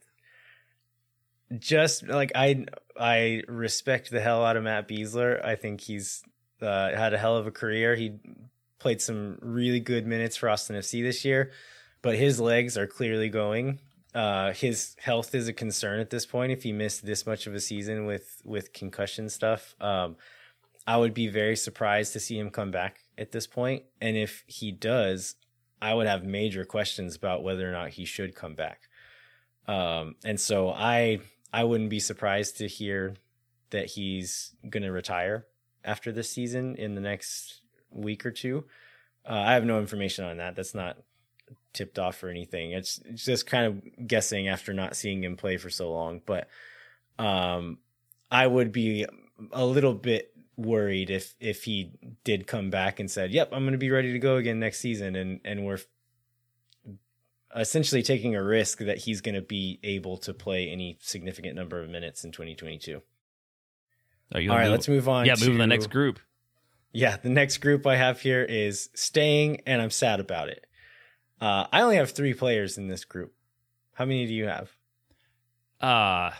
just like I I respect the hell out of Matt Besler. I think he's uh, had a hell of a career. He played some really good minutes for Austin FC this year, but his legs are clearly going. Uh, his health is a concern at this point. If he missed this much of a season with with concussion stuff, um, I would be very surprised to see him come back at this point. And if he does, I would have major questions about whether or not he should come back. Um, and so I I wouldn't be surprised to hear that he's going to retire after this season in the next week or two. Uh, I have no information on that. That's not tipped off or anything. It's, just kind of guessing after not seeing him play for so long. But um, I would be a little bit worried if if he did come back and said, "Yep, I'm going to be ready to go again next season," and and we're essentially taking a risk that he's going to be able to play any significant number of minutes in 2022. Are you All move- let's move on. Yeah, move to the next group. Yeah, the next group I have here is staying, and I'm sad about it. Uh, I only have three players in this group. How many do you have? Uh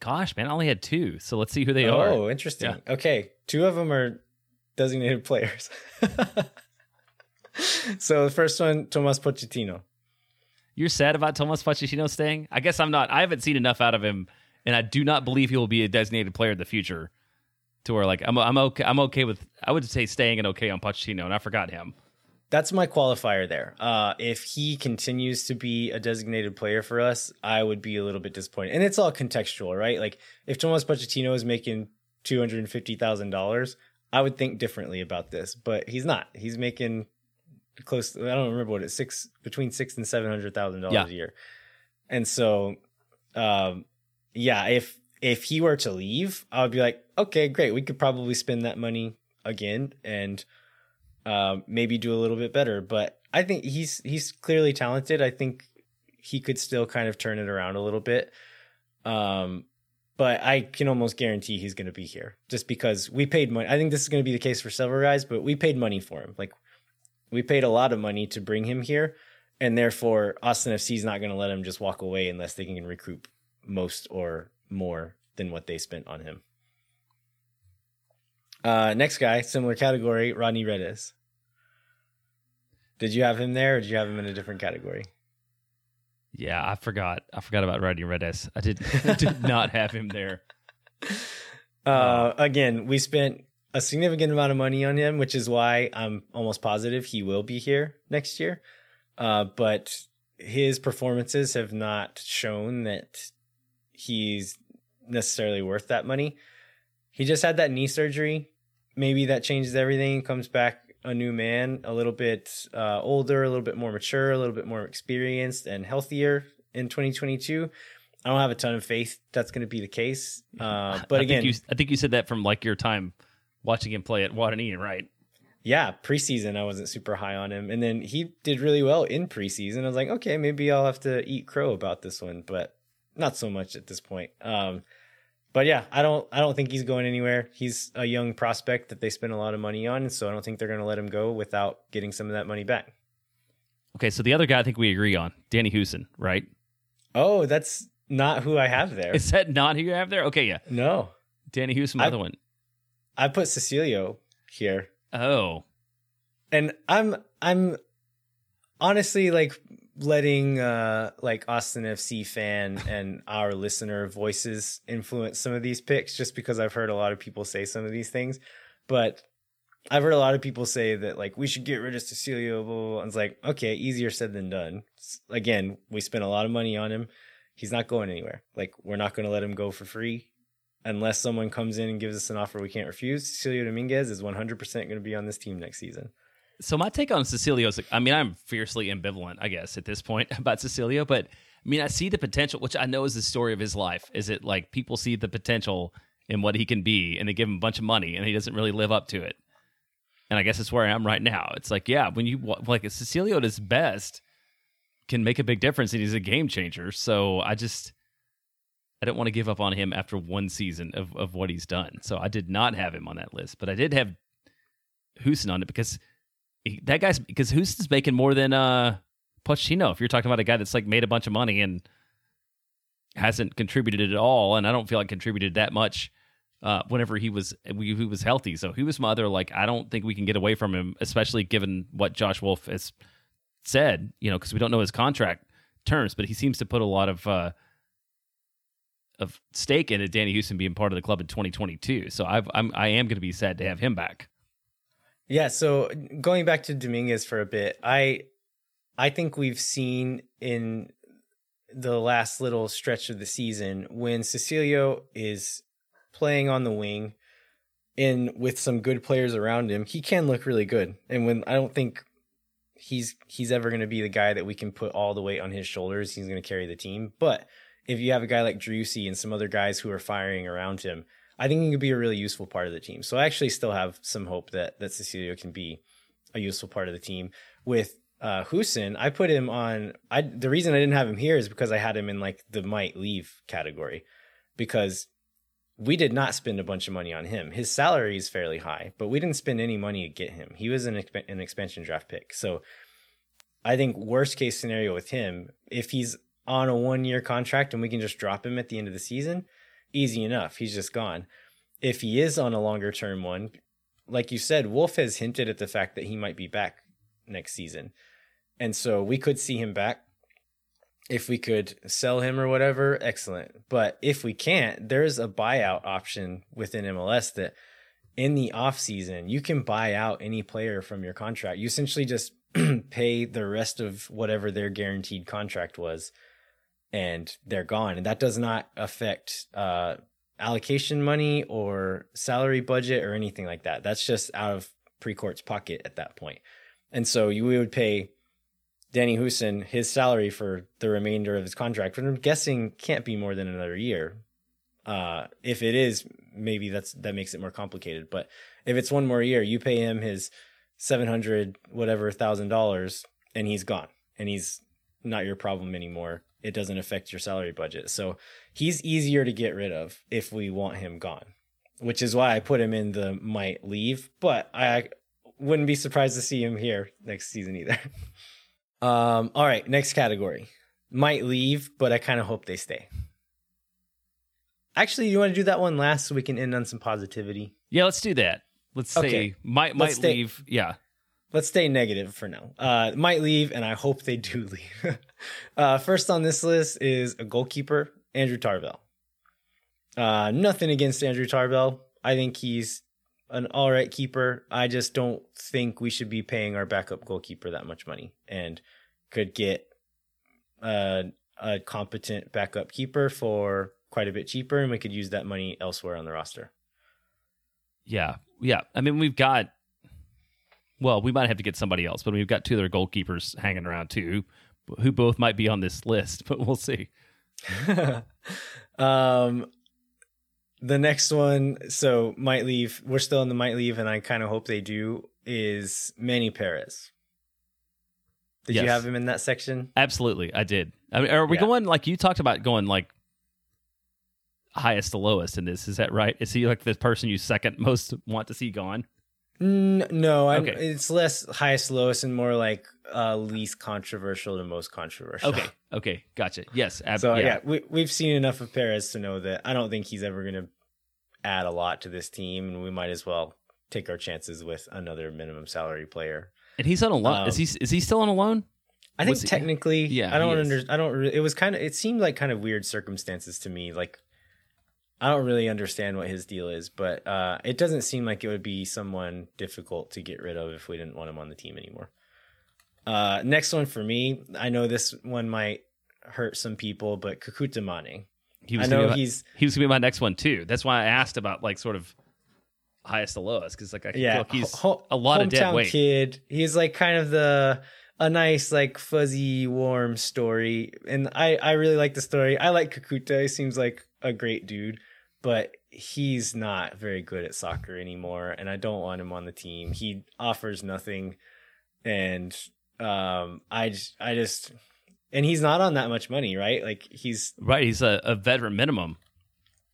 gosh, man, I only had two. So let's see who they oh, are. Oh, interesting. Okay, two of them are designated players. so the first one, Tomas Pochettino. You're sad about Tomas Pochettino staying? I guess I'm not. I haven't seen enough out of him, and I do not believe he will be a designated player in the future. To where like I'm I'm okay I'm okay with I would say staying and okay on Pochettino, and I forgot him. That's my qualifier there. Uh, if he continues to be a designated player for us, I would be a little bit disappointed. And it's all contextual, right? Like if Tomas Pochettino is making two hundred and fifty thousand dollars, I would think differently about this. But he's not. He's making close. To, I don't remember what it's six between six and seven hundred thousand Yeah. dollars a year. And so, um, yeah, if if he were to leave, I would be like, okay, great. We could probably spend that money again and um, maybe do a little bit better. But I think he's he's clearly talented. I think he could still kind of turn it around a little bit. Um, but I can almost guarantee he's going to be here just because we paid money. I think this is going to be the case for several guys, but we paid money for him. Like we paid a lot of money to bring him here, and therefore Austin FC is not going to let him just walk away unless they can recoup most or more than what they spent on him. Uh, next guy, similar category, Rodney Redes. Did you have him there, or did you have him in a different category? Yeah, I forgot. I forgot about Rodney Redes. I did did not have him there. Uh, again, we spent a significant amount of money on him, which is why I'm almost positive he will be here next year. Uh, but his performances have not shown that he's necessarily worth that money. He just had that knee surgery. Maybe that changes everything. Comes back a new man, a little bit uh, older, a little bit more mature, a little bit more experienced, and healthier in 2022. I don't have a ton of faith that's going to be the case. Uh, but I again, think you, I think you said that from like your time watching him play at Watanini, right? yeah, preseason I wasn't super high on him, and then he did really well in preseason. I was like, okay, maybe I'll have to eat crow about this one, but not so much at this point. Um, but yeah, I don't, I don't think he's going anywhere. He's a young prospect that they spent a lot of money on, so I don't think they're going to let him go without getting some of that money back. Okay, so the other guy I think we agree on, Danny Hoesen, right? Oh, that's not who I have there. Is that not who you have there? Okay, yeah. no, Danny Hoesen, my I- other one. I put Cecilio here, Oh, and I'm I'm honestly like letting uh like Austin FC fan and our listener voices influence some of these picks just because I've heard a lot of people say some of these things. But I've heard a lot of people say that like we should get rid of Cecilio. Blah, blah, blah. And It's like okay, easier said than done. Again, we spent a lot of money on him. He's not going anywhere. Like we're not going to let him go for free unless someone comes in and gives us an offer we can't refuse. Cecilio Dominguez is 100% going to be on this team next season. So my take on Cecilio is, I mean, I'm fiercely ambivalent, I guess, at this point about Cecilio, but I mean, I see the potential, which I know is the story of his life. Is it like people see the potential in what he can be, and they give him a bunch of money, and he doesn't really live up to it. And I guess it's where I am right now. It's like, yeah, when you like Cecilio at his best can make a big difference, and he's a game changer. So I just. I don't want to give up on him after one season of, of what he's done. So I did not have him on that list, but I did have Hoesen on it because that guy's because Hoesen's making more than uh Pochettino. If you're talking about a guy that's like made a bunch of money and hasn't contributed at all, and I don't feel like contributed that much uh, whenever he was he was healthy. So he was my other like I don't think we can get away from him, especially given what Josh Wolff has said. You know, because we don't know his contract terms, but he seems to put a lot of uh, of stake into Danny Hoesen being part of the club in 2022. So I've, I'm I am going to be sad to have him back. Yeah, so going back to Dominguez for a bit, I I think we've seen in the last little stretch of the season when Cecilio is playing on the wing and with some good players around him, he can look really good. And when I don't think he's he's ever going to be the guy that we can put all the weight on his shoulders, he's going to carry the team. But if you have a guy like Driussi and some other guys who are firing around him, I think he could be a really useful part of the team. So I actually still have some hope that that Cecilio can be a useful part of the team. With uh Hoesen, I put him on I the reason I didn't have him here is because I had him in like the might leave category because we did not spend a bunch of money on him. His salary is fairly high, but we didn't spend any money to get him. He was an, exp- an expansion draft pick. So I think worst case scenario with him, if he's on a one year contract and we can just drop him at the end of the season, easy enough. He's just gone. If he is on a longer term one, like you said, Wolff has hinted at the fact that he might be back next season. And so we could see him back. If we could sell him or whatever, excellent. But if we can't, there's a buyout option within MLS that in the off season, you can buy out any player from your contract. You essentially just pay the rest of whatever their guaranteed contract was and they're gone. And that does not affect uh, allocation money or salary budget or anything like that. That's just out of Precourt's pocket at that point. And so you would pay Danny Hoesen his salary for the remainder of his contract, but I'm guessing can't be more than another year. Uh, if it is, maybe that's that makes it more complicated. But if it's one more year, you pay him his seven hundred whatever thousand dollars, and he's gone, and he's not your problem anymore. It doesn't affect your salary budget, so he's easier to get rid of if we want him gone. Which is why I put him in the might leave, but I wouldn't be surprised to see him here next season either. um, all right, next category. Might leave, but I kind of hope they stay. Actually, you want to do that one last so we can end on some positivity? Yeah, let's do that. Let's say Okay. might might Let's stay- leave. Yeah, Let's stay negative for now. Uh, might leave, and I hope they do leave. uh, first on this list is a goalkeeper, Andrew Tarbell. Uh, nothing against Andrew Tarbell. I think he's an all right keeper. I just don't think we should be paying our backup goalkeeper that much money and could get a competent backup keeper for quite a bit cheaper, and we could use that money elsewhere on the roster. yeah, yeah. I mean, we've got. Well, we might have to get somebody else, but we've got two other goalkeepers hanging around too, who both might be on this list, but we'll see. um the next one so might leave we're still in the might leave and i kind of hope they do is manny perez did you have him in that section Absolutely, I did. I mean, are we Yeah. going like you talked about going like highest to lowest in this? Is that right? Is he like the person you second most want to see gone? N- no, I'm, Okay. it's less highest lowest and more like uh, least controversial to most controversial. Okay, okay, gotcha. Yes, ab- So yeah, yeah. we we've seen enough of Perez to know that I don't think he's ever going to add a lot to this team, and we might as well take our chances with another minimum salary player. And he's on a loan. Um, is he is he still on a loan? I think he- technically, Yeah, I don't he under, I don't. It was kind of. It seemed like kind of weird circumstances to me. Like, I don't really understand what his deal is, but uh, it doesn't seem like it would be someone difficult to get rid of if we didn't want him on the team anymore. Uh, next one for me, I know this one might hurt some people, but Kekuta Manneh. He I was gonna know be my- he's he was gonna be my next one too. That's why I asked about like sort of highest to lowest because like I feel yeah, like he's ho- a lot of dead weight. kid. He's like kind of the a nice like fuzzy warm story, and I I really like the story. I like Kekuta. He seems like a great dude, but he's not very good at soccer anymore, and I don't want him on the team. He offers nothing, and um, I just I just and he's not on that much money, right? Like he's Right, he's a, a veteran minimum.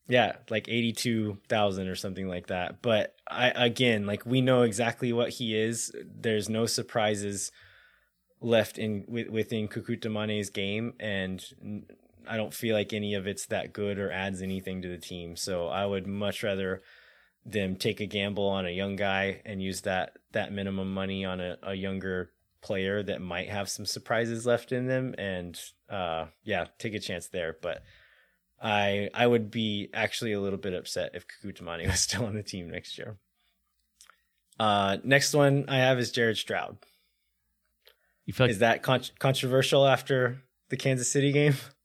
yeah, like 82,000 or something like that. But I again, like we know exactly what he is. There's no surprises left in with, within Kekuta Manneh's game and I don't feel like any of it's that good or adds anything to the team. So I would much rather them take a gamble on a young guy and use that that minimum money on a, a younger player that might have some surprises left in them and uh yeah, take a chance there. But I I would be actually a little bit upset if Kekuta Manneh was still on the team next year. Uh, next one I have is Jared Stroud. You feel like Is that con- controversial after the Kansas City game?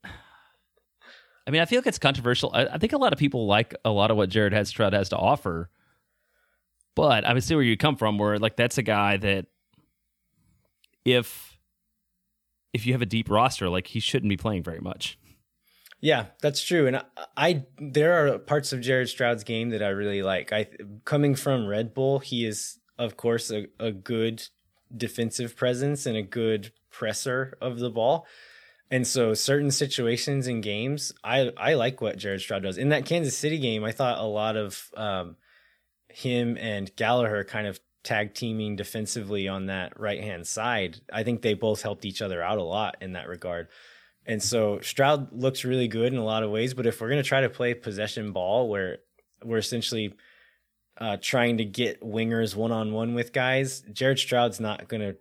I mean, I feel like it's controversial. I, I think a lot of people like a lot of what Jared Stroud has to offer. But I would see where you come from, where like that's a guy that if if you have a deep roster, like he shouldn't be playing very much. Yeah, that's true. And I, I there are parts of Jared Stroud's game that I really like. I coming from Red Bull, he is of course a, a good defensive presence and a good presser of the ball. And so certain situations in games, I I like what Jared Stroud does. In that Kansas City game, I thought a lot of um, him and Gallagher kind of tag teaming defensively on that right hand side. I think they both helped each other out a lot in that regard. And so Stroud looks really good in a lot of ways, but if we're going to try to play possession ball where we're essentially uh, trying to get wingers one on one with guys, Jared Stroud's not going to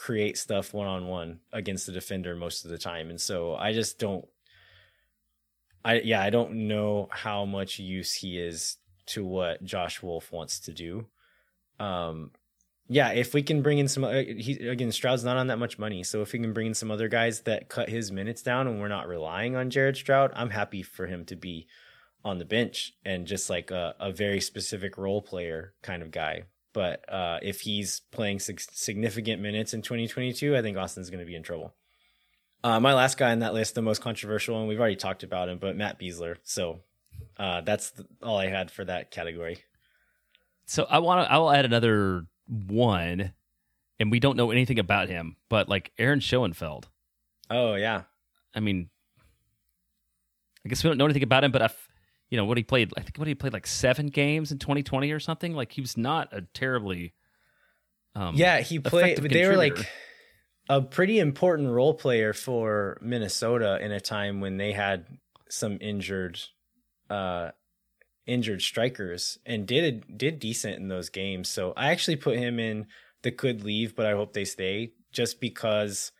create stuff one on one against the defender most of the time. And so I just don't, I, yeah, I don't know how much use he is to what Josh Wolff wants to do. Um, yeah, if we can bring in some, uh, he again, Stroud's not on that much money, so if we can bring in some other guys that cut his minutes down, and we're not relying on Jared Stroud, I'm happy for him to be on the bench and just like a, a very specific role player kind of guy. But uh, if he's playing sig- significant minutes in 2022, I think Austin's going to be in trouble. Uh, my last guy on that list, the most controversial one, we've already talked about him, but Matt Besler. So uh, that's the, all I had for that category. So I want to. I will add another one, and we don't know anything about him, but like Aaron Schoenfeld. Oh yeah, I mean, I guess we don't know anything about him, but I, f- you know, what he played. I think what he played like seven games in 2020 or something. Like he was not a terribly. Um, yeah, he played. They were like a pretty important role player for Minnesota in a time when they had some injured, uh, injured strikers and did did decent in those games. So I actually put him in the could leave, but I hope they stay just because.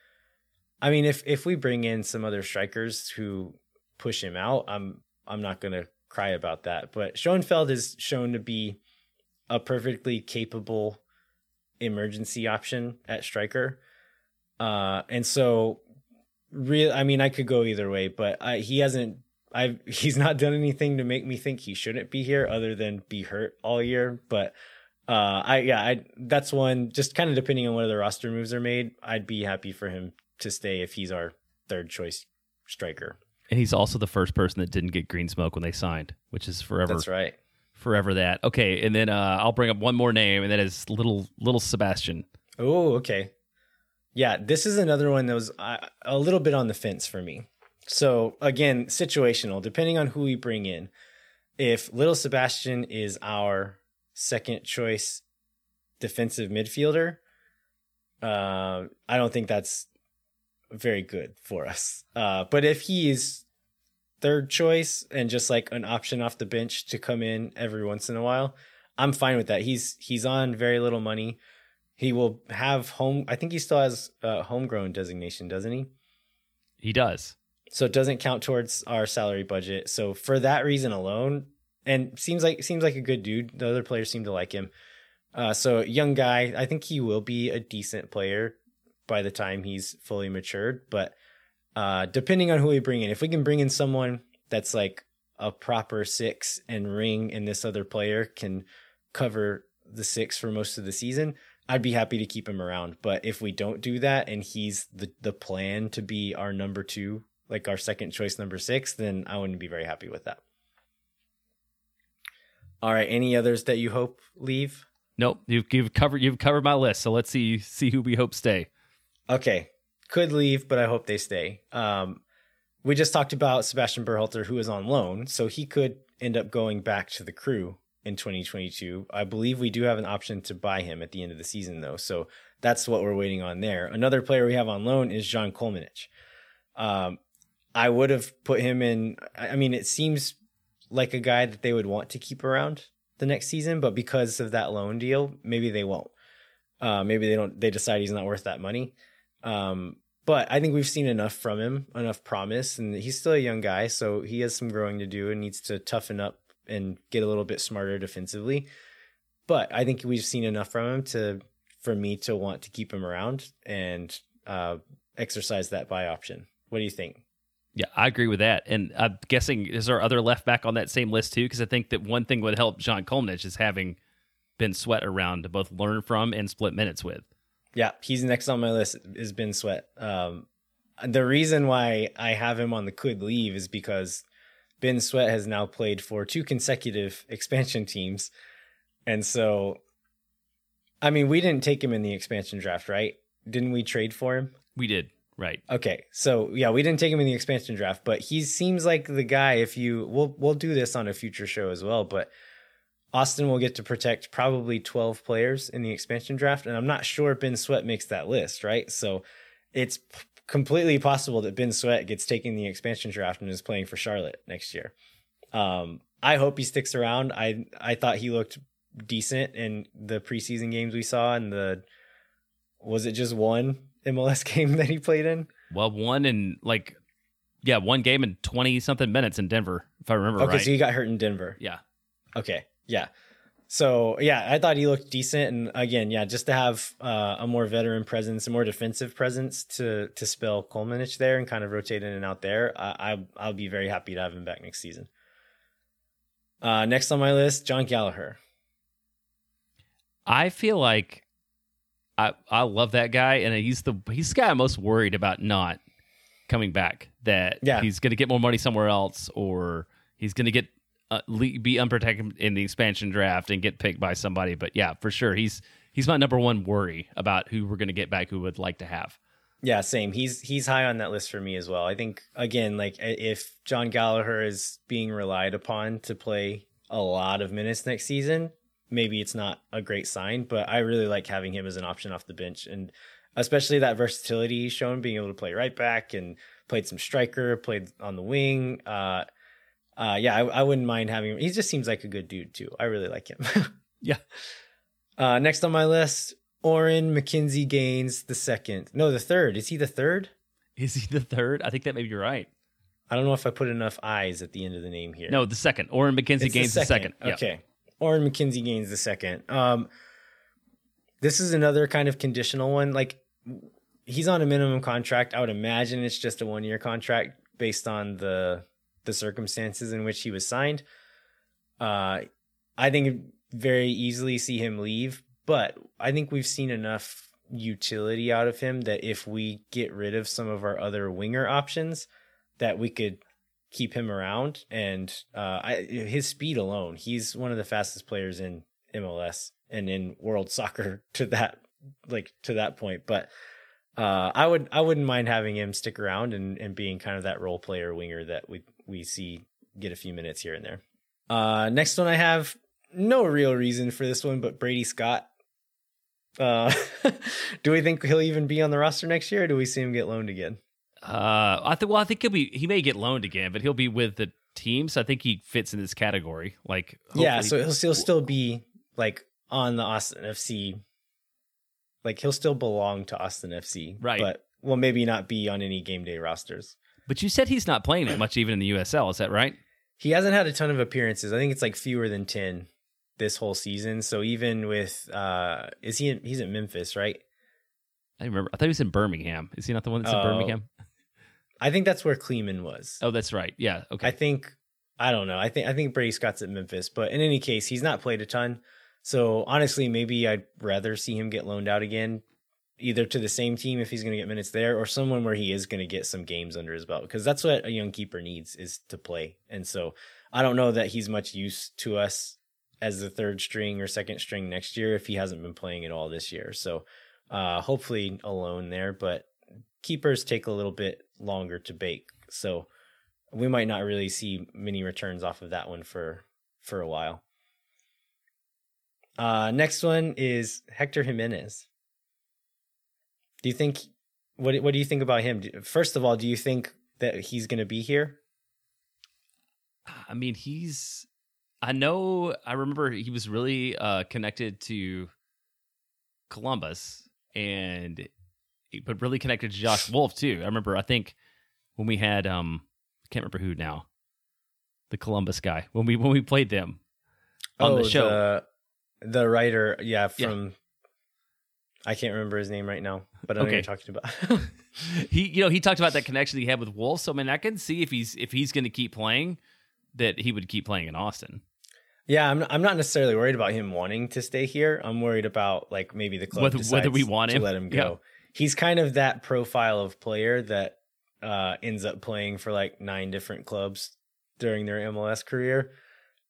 I mean, if if we bring in some other strikers who push him out, I'm I'm not gonna cry about that. But Schoenfeld is shown to be a perfectly capable emergency option at striker. Uh, and so real, I mean, I could go either way, but I, he hasn't, I, he's not done anything to make me think he shouldn't be here other than be hurt all year. But, uh, I, yeah, I, that's one just kind of depending on whether the roster moves are made. I'd be happy for him to stay if he's our third choice striker. And he's also the first person that didn't get green smoke when they signed, which is forever. That's right. Forever that. Okay, and then uh, I'll bring up one more name, and that is little little Sebastian. Oh, okay. Yeah, this is another one that was uh, a little bit on the fence for me. So again, situational, depending on who we bring in. If Little Sebastian is our second choice defensive midfielder, uh, I don't think that's very good for us. Uh, but if he is third choice and just like an option off the bench to come in every once in a while, I'm fine with that. He's he's on very little money. He will have home. I think he still has a homegrown designation, doesn't he? He does. So it doesn't count towards our salary budget. So for that reason alone, and seems like seems like a good dude. The other players seem to like him. Uh, so young guy, I think he will be a decent player by the time he's fully matured. But uh, depending on who we bring in, if we can bring in someone that's like a proper six and ring, and this other player can cover the six for most of the season, I'd be happy to keep him around. But if we don't do that, and he's the the plan to be our number two, like our second choice number six, then I wouldn't be very happy with that. All right. Any others that you hope leave? Nope. You've, you've covered you've covered my list. So let's see see who we hope stay. Okay. Could leave, but I hope they stay. Um, we just talked about Sebastian Berhalter, who is on loan, so he could end up going back to the crew in 2022. I believe we do have an option to buy him at the end of the season, though. So that's what we're waiting on there. Another player we have on loan is Zan Kolmanic. Um, I would have put him in. I mean, it seems like a guy that they would want to keep around the next season, but because of that loan deal, maybe they won't. Uh, maybe they don't. They decide he's not worth that money. Um, but I think we've seen enough from him, enough promise, and he's still a young guy, so he has some growing to do and needs to toughen up and get a little bit smarter defensively. But I think we've seen enough from him to for me to want to keep him around and uh, exercise that buy option. What do you think? Yeah, I agree with that. And I'm guessing is there other left back on that same list too? Because I think that one thing would help Zan Kolmanic is having Ben Sweat around to both learn from and split minutes with. Yeah, he's next on my list is Ben Sweat. Um, the reason why I have him on the could leave is because Ben Sweat has now played for two consecutive expansion teams. And so, I mean, we didn't take him in the expansion draft, right? Didn't we trade for him? We did. Right. Okay. So yeah, we didn't take him in the expansion draft, but he seems like the guy. If you, we'll we'll do this on a future show as well. But Austin will get to protect probably twelve players in the expansion draft, and I'm not sure Ben Sweat makes that list, right? So it's p- completely possible that Ben Sweat gets taken in the expansion draft and is playing for Charlotte next year. Um, I hope he sticks around. I I thought he looked decent in the preseason games we saw, and the was it just one MLS game that he played in? Well, one in like, yeah, one game in 20 something minutes in Denver, if I remember Okay, right. so he got hurt in Denver. yeah. Okay, yeah. So yeah, I thought he looked decent, and again, yeah, just to have uh, a more veteran presence, a more defensive presence to to spell Kolmanic there and kind of rotate in and out there, I, I I'll be very happy to have him back next season. Uh, next on my list, Jon Gallagher. I feel like I I love that guy, and he's the he's the guy I'm most worried about not coming back. That Yeah. he's going to get more money somewhere else, or he's going to get uh, be unprotected in the expansion draft and get picked by somebody. But yeah, for sure, he's he's my number one worry about who we're going to get back, who would like to have. Yeah, same. He's he's high on that list for me as well. I think again, like if Jon Gallagher is being relied upon to play a lot of minutes next season, maybe it's not a great sign. But I really like having him as an option off the bench, and especially that versatility he's shown, being able to play right back and played some striker, played on the wing. Uh, uh, yeah, I, I wouldn't mind having him. He just seems like a good dude too. I really like him. Yeah. Uh, next on my list, Oren McKinze Gaines the second. No, the third. Is he the third? Is he the third? I think that may be right. I don't know if I put enough eyes at the end of the name here. No, the second. Oren McKinze It's Gaines the second. Yeah. Okay. Oren McKinze Gaines the second. Um, this is another kind of conditional one. Like he's on a minimum contract. I would imagine it's just a one year contract based on the the circumstances in which he was signed. Uh, I think very easily see him leave, but I think we've seen enough utility out of him that if we get rid of some of our other winger options, that we could keep him around. And uh, I, his speed alone, he's one of the fastest players in MLS and in world soccer to that like to that point. But uh, I would I wouldn't mind having him stick around and, and being kind of that role player winger that we we see get a few minutes here and there. Uh, next one I have no real reason for this one, but Brady Scott. Uh, do we think he'll even be on the roster next year, or do we see him get loaned again? Uh, I think. Well, I think he'll be. He may get loaned again, but he'll be with the team. So I think he fits in this category. Like, Yeah, so he'll still still be like on the Austin FC. Like he'll still belong to Austin FC, Right. But will maybe not be on any game day rosters. But you said he's not playing that much even in the USL. Is that right? He hasn't had a ton of appearances. I think it's like fewer than ten this whole season. So even with uh, is he? In, he's at Memphis, right? I remember. I thought he was in Birmingham. Is he not the one that's in Oh. Birmingham? I think that's where Kleemann was. Oh, that's right. Yeah. Okay. I think I don't know. I think I think Brady Scott's at Memphis, but in any case, he's not played a ton. So honestly, maybe I'd rather see him get loaned out again, either to the same team if he's going to get minutes there, or someone where he is going to get some games under his belt, because that's what a young keeper needs is to play. And so I don't know that he's much use to us as the third string or second string next year if he hasn't been playing at all this year. So uh, hopefully alone there, but keepers take a little bit longer to bake. So we might not really see many returns off of that one for for a while. Uh, next one is Hector Jimenez. Do you think what what do you think about him? First of all, do you think that he's going to be here? I mean, he's. I know. I remember he was really uh, connected to Columbus, and but really connected to Josh Wolff too. I remember. I think when we had um, I can't remember who now, the Columbus guy when we when we played them on the show. Oh, the, the writer, yeah, Yeah. from I can't remember his name right now, but I know Okay. you're talking about. he you know he talked about that connection he had with Wolff. So I mean, I can see if he's if he's going to keep playing, that he would keep playing in Austin. Yeah, I'm not, I'm not necessarily worried about him wanting to stay here. I'm worried about like maybe the club Whether- whether we want to him. let him Yeah. go. He's kind of that profile of player that uh, ends up playing for like nine different clubs during their MLS career.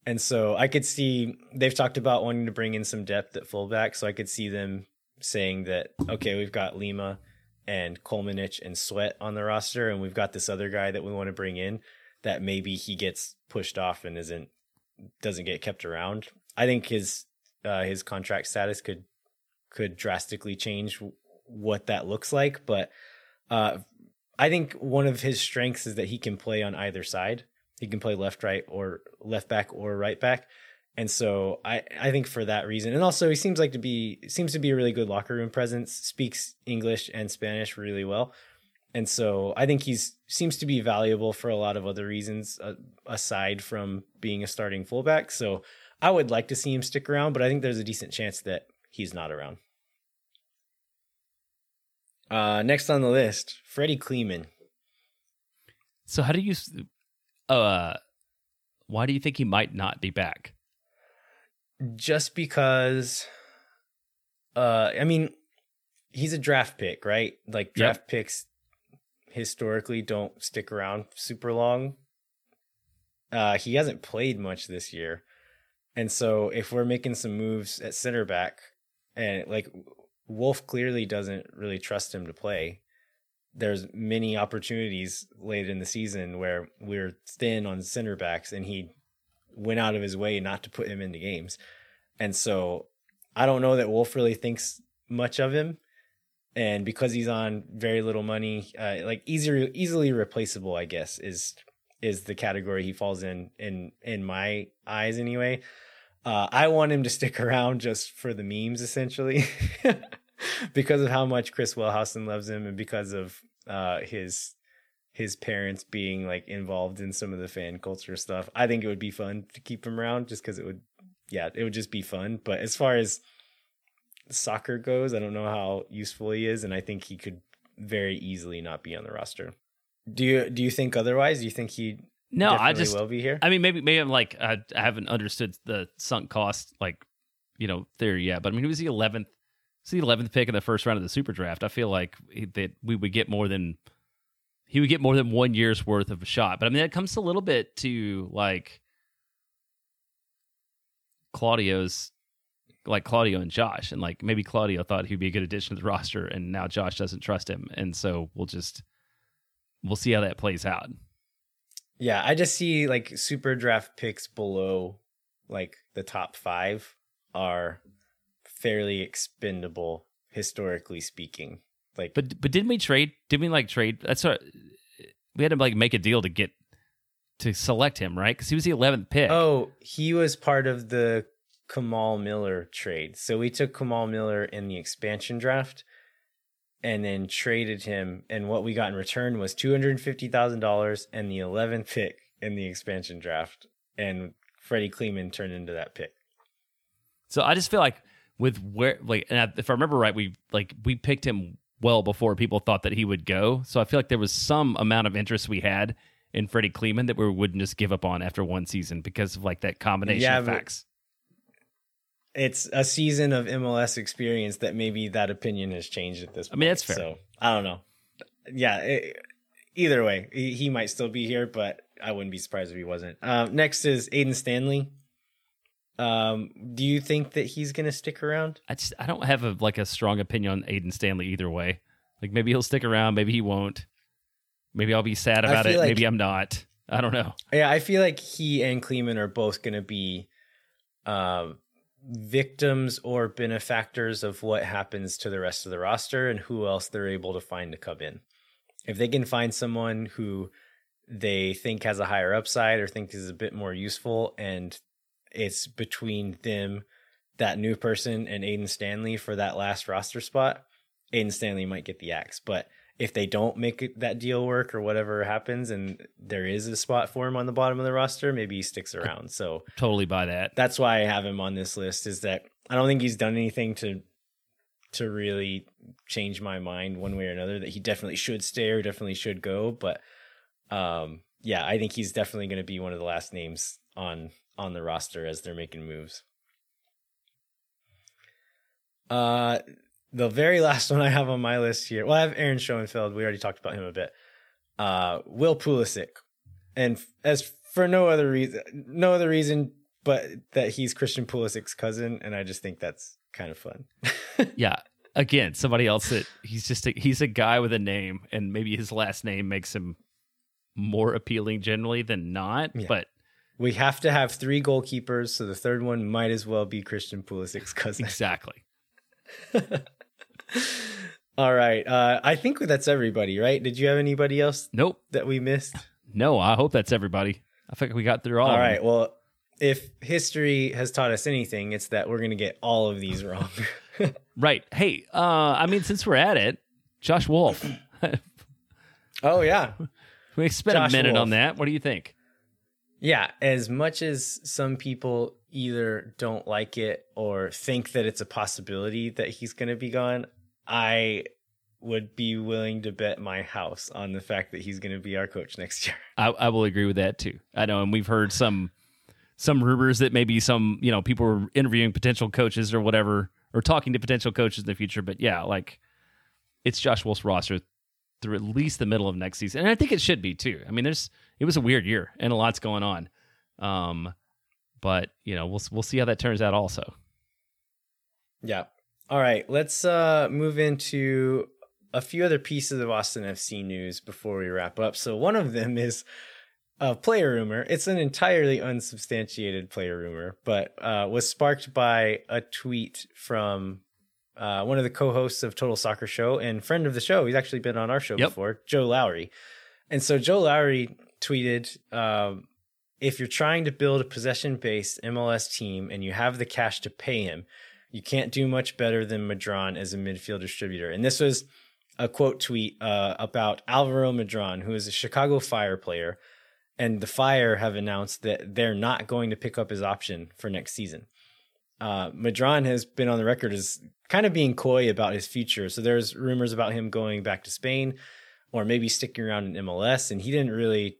And so I could see they've talked about wanting to bring in some depth at fullback. So I could see them saying that, okay, we've got Lima and Kolmanic and Sweat on the roster, and we've got this other guy that we want to bring in that maybe he gets pushed off and isn't doesn't get kept around. I think his uh, his contract status could could drastically change what that looks like. But uh, I think one of his strengths is that he can play on either side. He can play left, right, or left back or right back. And so I, I think for that reason, and also he seems like to be seems to be a really good locker room presence. Speaks English and Spanish really well, and so I think he's seems to be valuable for a lot of other reasons uh, aside from being a starting fullback. So I would like to see him stick around, but I think there's a decent chance that he's not around. Uh, next on the list, Freddy Kleemann. So how do you? Uh, why do you think he might not be back? Just because uh I mean he's a draft pick, right? Like draft picks historically don't stick around super long. Uh he hasn't played much this year. And so if we're making some moves at center back and like Wolff clearly doesn't really trust him to play. There's many opportunities late in the season where we're thin on center backs and he went out of his way not to put him into games. And so I don't know that Wolff really thinks much of him. And because he's on very little money, uh, like easily easily replaceable, I guess is is the category he falls in in in my eyes anyway. Uh, I want him to stick around just for the memes, essentially, because of how much Chris Wellhausen loves him, and because of uh, his his parents being like involved in some of the fan culture stuff. I think it would be fun to keep him around just because it would, yeah, it would just be fun. But as far as soccer goes, I don't know how useful he is, and I think he could very easily not be on the roster. Do you do you think otherwise? Do you think he No, I just. will be here? I mean, maybe maybe I'm like I, I haven't understood the sunk cost like you know theory yet, but I mean, he was the eleventh, it's the eleventh pick in the first round of the super draft. I feel like he- that we would get more than he would get more than one year's worth of a shot. But I mean, it comes a little bit to like Claudio's like Claudio and Josh, and like maybe Claudio thought he'd be a good addition to the roster, and now Josh doesn't trust him, and so we'll just we'll see how that plays out. Yeah, I just see like super draft picks below like the top five are fairly expendable historically speaking. Like, But but didn't we trade? Didn't we like trade? That's we had to like make a deal to get to select him, right? Because he was the eleventh pick. oh, he was part of the Kamal Miller trade. So we took Kamal Miller in the expansion draft and then traded him. And what we got in return was $250,000 and the 11th pick in the expansion draft. And Freddy Kleemann turned into that pick. So I just feel like with where like and I- if I remember right, we like we picked him well before people thought that he would go. So I feel like there was some amount of interest we had in Freddy Kleemann that we wouldn't just give up on after one season because of like that combination Yeah, of facts. It's a season of MLS experience that maybe that opinion has changed at this point. I mean, that's fair. So I don't know. Yeah. it- either way, he, he might still be here, but I wouldn't be surprised if he wasn't. Um, next is Aedan Stanley. Um, do you think that he's going to stick around? I just I don't have a like a strong opinion on Aedan Stanley either way. Like maybe he'll stick around, maybe he won't. Maybe I'll be sad about it. like- maybe I'm not. I don't know. Yeah, I feel like he and Kleemann are both going to be um, victims or benefactors of what happens to the rest of the roster and who else they're able to find to come in. If they can find someone who they think has a higher upside or think is a bit more useful, and it's between them, that new person, and Aedan Stanley for that last roster spot, Aedan Stanley might get the axe. But if they don't make that deal work or whatever happens and there is a spot for him on the bottom of the roster, maybe he sticks around. So Totally buy that. that's why I have him on this list is that I don't think he's done anything to to really change my mind one way or another that he definitely should stay or definitely should go, but um yeah, I think he's definitely going to be one of the last names on on the roster as they're making moves. Uh the very last one I have on my list here. Well, I have Aaron Schoenfeld. We already talked about him a bit. Uh, Will Pulisic, and f- as for no other reason, no other reason but that he's Christian Pulisic's cousin, and I just think that's kind of fun. Yeah. Again, somebody else that he's just a, he's a guy with a name, and maybe his last name makes him more appealing generally than not. Yeah. But we have to have three goalkeepers, so the third one might as well be Christian Pulisic's cousin. exactly. All right, uh, I think that's everybody. Right? Did you have anybody else Nope. that we missed? No, I hope that's everybody. I think we got through all. All right. Well, if history has taught us anything, it's that we're going to get all of these wrong. Right. Hey, uh, I mean, since we're at it, Josh Wolff. oh yeah, we spent Josh a minute Wolff. on that. What do you think? Yeah. As much as some people either don't like it or think that it's a possibility that he's going to be gone, I would be willing to bet my house on the fact that he's going to be our coach next year. I, I will agree with that too. I know, and we've heard some some rumors that maybe some you know people were interviewing potential coaches or whatever, or talking to potential coaches in the future. But yeah, like it's Josh Wolff's roster through at least the middle of next season, and I think it should be too. I mean, there's it was a weird year and a lot's going on, um, but you know we'll we'll see how that turns out. Also, Yeah. All right. Let's uh, move into a few other pieces of Austin FC news before we wrap up. So one of them is a player rumor. It's an entirely unsubstantiated player rumor, but uh, was sparked by a tweet from uh, one of the co-hosts of Total Soccer Show and friend of the show. He's actually been on our show Yep. before, Joe Lowry. And so Joe Lowry tweeted, um, if you're trying to build a possession-based MLS team and you have the cash to pay him, you can't do much better than Medran as a midfield distributor. And this was a quote tweet uh, about Alvaro Medran, who is a Chicago Fire player. And the Fire have announced that they're not going to pick up his option for next season. Uh, Medran has been on the record as kind of being coy about his future. So there's rumors about him going back to Spain or maybe sticking around in MLS. And he didn't really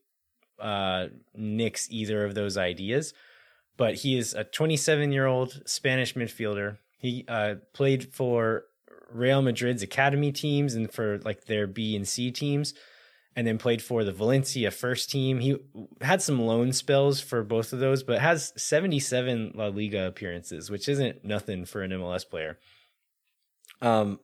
uh, nix either of those ideas but he is a 27 year old Spanish midfielder. He uh, played for Real Madrid's academy teams and for like their B and C teams, and then played for the Valencia first team. He had some loan spells for both of those, but has 77 La Liga appearances, which isn't nothing for an MLS player. Um,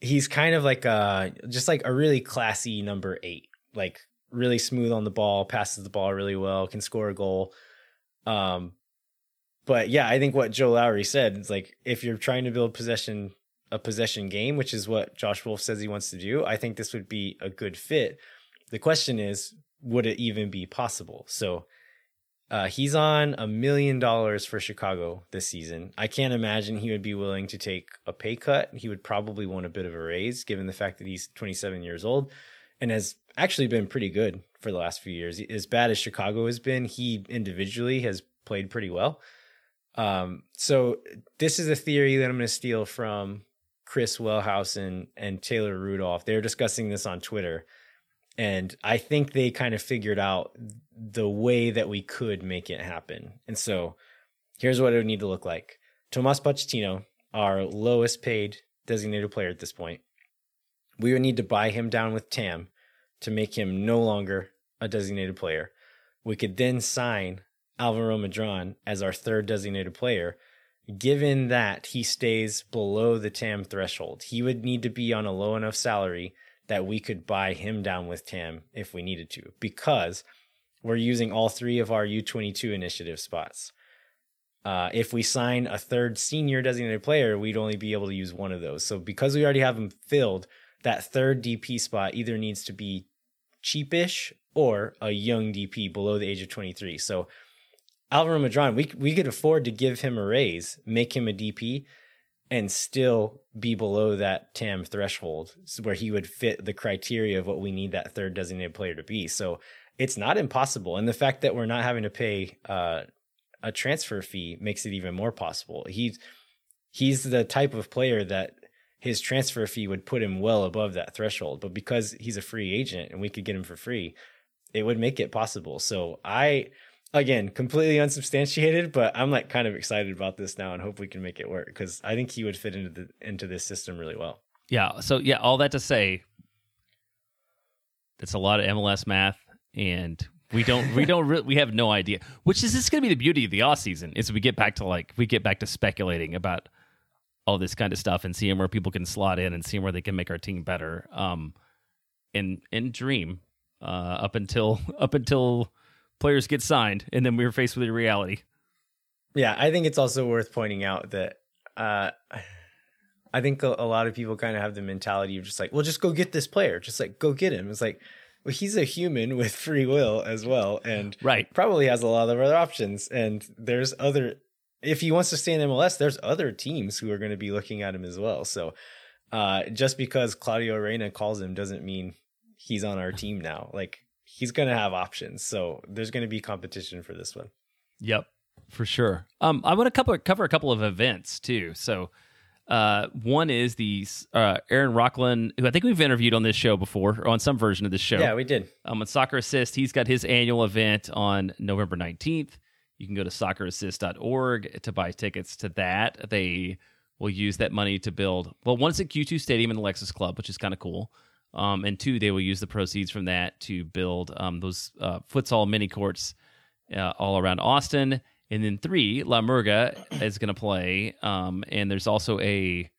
he's kind of like a just like a really classy number eight, like really smooth on the ball, passes the ball really well, can score a goal. Um, but yeah, I think what Joe Lowry said is like if you're trying to build possession a possession game, which is what Josh Wolff says he wants to do, I think this would be a good fit. The question is, would it even be possible? So uh, he's on a million dollars for Chicago this season. I can't imagine he would be willing to take a pay cut. He would probably want a bit of a raise given the fact that he's 27 years old and has actually been pretty good for the last few years. As bad as Chicago has been, he individually has played pretty well. Um, so this is a theory that I'm going to steal from Chris Wellhausen and Taylor Rudolph. They're discussing this on Twitter. And I think they kind of figured out the way that we could make it happen. And so here's what it would need to look like. Tomas Pochettino, our lowest paid designated player at this point, we would need to buy him down with TAM to make him no longer a designated player. We could then sign Alvaro Medran as our third designated player. Given that he stays below the TAM threshold, he would need to be on a low enough salary that we could buy him down with TAM if we needed to, because we're using all three of our U22 initiative spots. Uh, if we sign a third senior designated player, we'd only be able to use one of those. So because we already have them filled, that third DP spot either needs to be cheapish or a young DP below the age of 23. So Alvaro Medran, we we could afford to give him a raise, make him a DP, and still be below that TAM threshold where he would fit the criteria of what we need that third designated player to be. So it's not impossible. And the fact that we're not having to pay uh, a transfer fee makes it even more possible. He's he's the type of player that his transfer fee would put him well above that threshold. But because he's a free agent and we could get him for free, it would make it possible. So I again completely unsubstantiated but i'm like kind of excited about this now and hope we can make it work because i think he would fit into the into this system really well. Yeah so yeah all that to say it's a lot of mls math and we don't we don't re- we have no idea which is this going to be the beauty of the off season is we get back to like we get back to speculating about all this kind of stuff and seeing where people can slot in and seeing where they can make our team better um and and dream uh up until up until players get signed, and then we were faced with the reality. Yeah, I think it's also worth pointing out that uh, I think a, a lot of people kind of have the mentality of just like, well, just go get this player, just like go get him. It's like, well, he's a human with free will as well, and right, probably has a lot of other options. And there's other, if he wants to stay in MLS, there's other teams who are going to be looking at him as well. So uh, just because Claudio Reyna calls him doesn't mean he's on our team now. Like he's going to have options. So there's going to be competition for this one. Yep, for sure. Um, I want to cover cover a couple of events too. So. Uh, one is the uh, Aaron Rockland, who I think we've interviewed on this show before, or on some version of this show. Yeah, we did. Um, on Soccer Assist, he's got his annual event on November 19th. You can go to soccerassist.org to buy tickets to that. They will use that money to build, well, one's at Q2 Stadium in the Lexus Club, which is kind of cool. Um, and two, they will use the proceeds from that to build um, those uh, futsal mini courts uh, all around Austin. And then three, La Murga is going to play. Um, and there's also a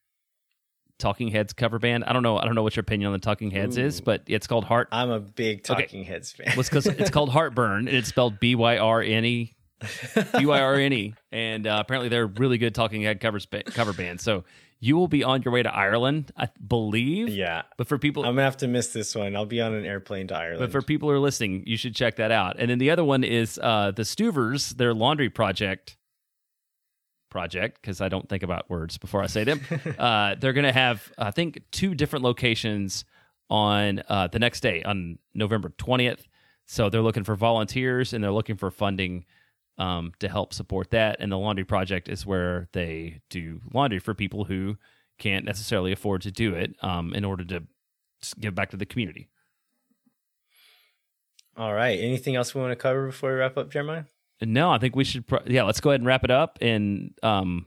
Talking Heads cover band. I don't know. I don't know what your opinion on the Talking Heads Ooh. is, but it's called Heart. I'm a big Talking okay. Heads fan. well, it's, it's called Heartburn, and it's spelled B Y R N E. B Y R N E, and uh, apparently they're really good Talking Head covers cover band. So you will be on your way to Ireland, I believe. Yeah. But for people, I'm gonna have to miss this one. I'll be on an airplane to Ireland. But for people who are listening, you should check that out. And then the other one is uh, the Stuvers, their laundry project. Project, because I don't think about words before I say them. uh, they're gonna have, I think, two different locations on uh, the next day on November 20th. So they're looking for volunteers and they're looking for funding um, to help support that. And the laundry project is where they do laundry for people who can't necessarily afford to do it um, in order to give back to the community. All right. Anything else we want to cover before we wrap up, Jeremiah? No, I think we should. Pro- yeah, let's go ahead and wrap it up and um,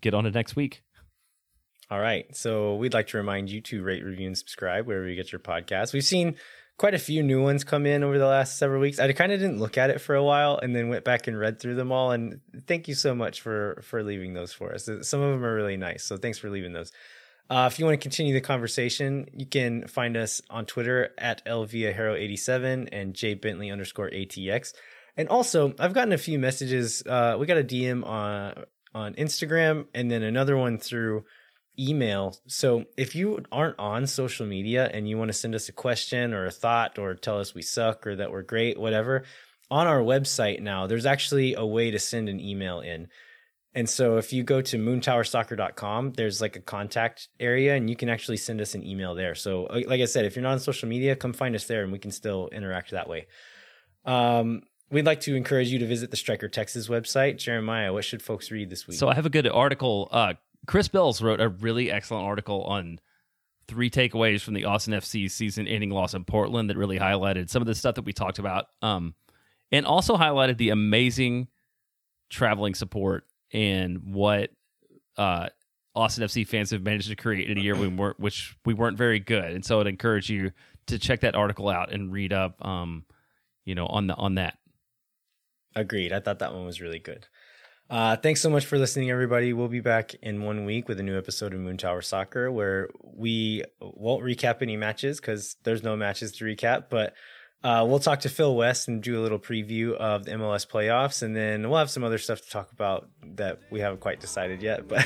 get on to next week. All right. So we'd like to remind you to rate, review, and subscribe wherever you get your podcast. We've seen quite a few new ones come in over the last several weeks. I kind of didn't look at it for a while and then went back and read through them all. And thank you so much for for leaving those for us. Some of them are really nice, so thanks for leaving those. Uh, if you want to continue the conversation, you can find us on Twitter at lviahero87 and jbentley underscore ATX. And also, I've gotten a few messages. Uh, we got a DM on on Instagram, and then another one through email. So if you aren't on social media and you want to send us a question or a thought or tell us we suck or that we're great, whatever, on our website now, there's actually a way to send an email in. And so if you go to moontowersoccer.com, there's like a contact area and you can actually send us an email there. So like I said, if you're not on social media, come find us there and we can still interact that way. Um, we'd like to encourage you to visit the Striker Texas website. Jeremiah, what should folks read this week? So I have a good article. Uh, Chris Bells wrote a really excellent article on three takeaways from the Austin FC season ending loss in Portland that really highlighted some of the stuff that we talked about. Um, and also highlighted the amazing traveling support and what uh, Austin FC fans have managed to create in a year we weren't, which we weren't very good. And so I'd encourage you to check that article out and read up, um, you know, on the on that. Agreed. I thought that one was really good. Uh, thanks so much for listening, everybody. We'll be back in one week with a new episode of Moontower Soccer where we won't recap any matches because there's no matches to recap, but uh, we'll talk to Phil West and do a little preview of the MLS playoffs, and then we'll have some other stuff to talk about that we haven't quite decided yet. But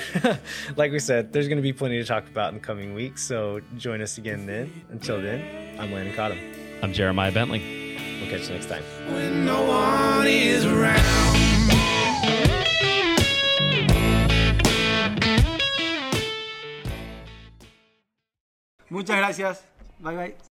like we said, there's going to be plenty to talk about in the coming weeks. So join us again then. Until then, I'm Landon Cottom. I'm Jeremiah Bentley. We'll catch you next time. Muchas gracias. Bye bye.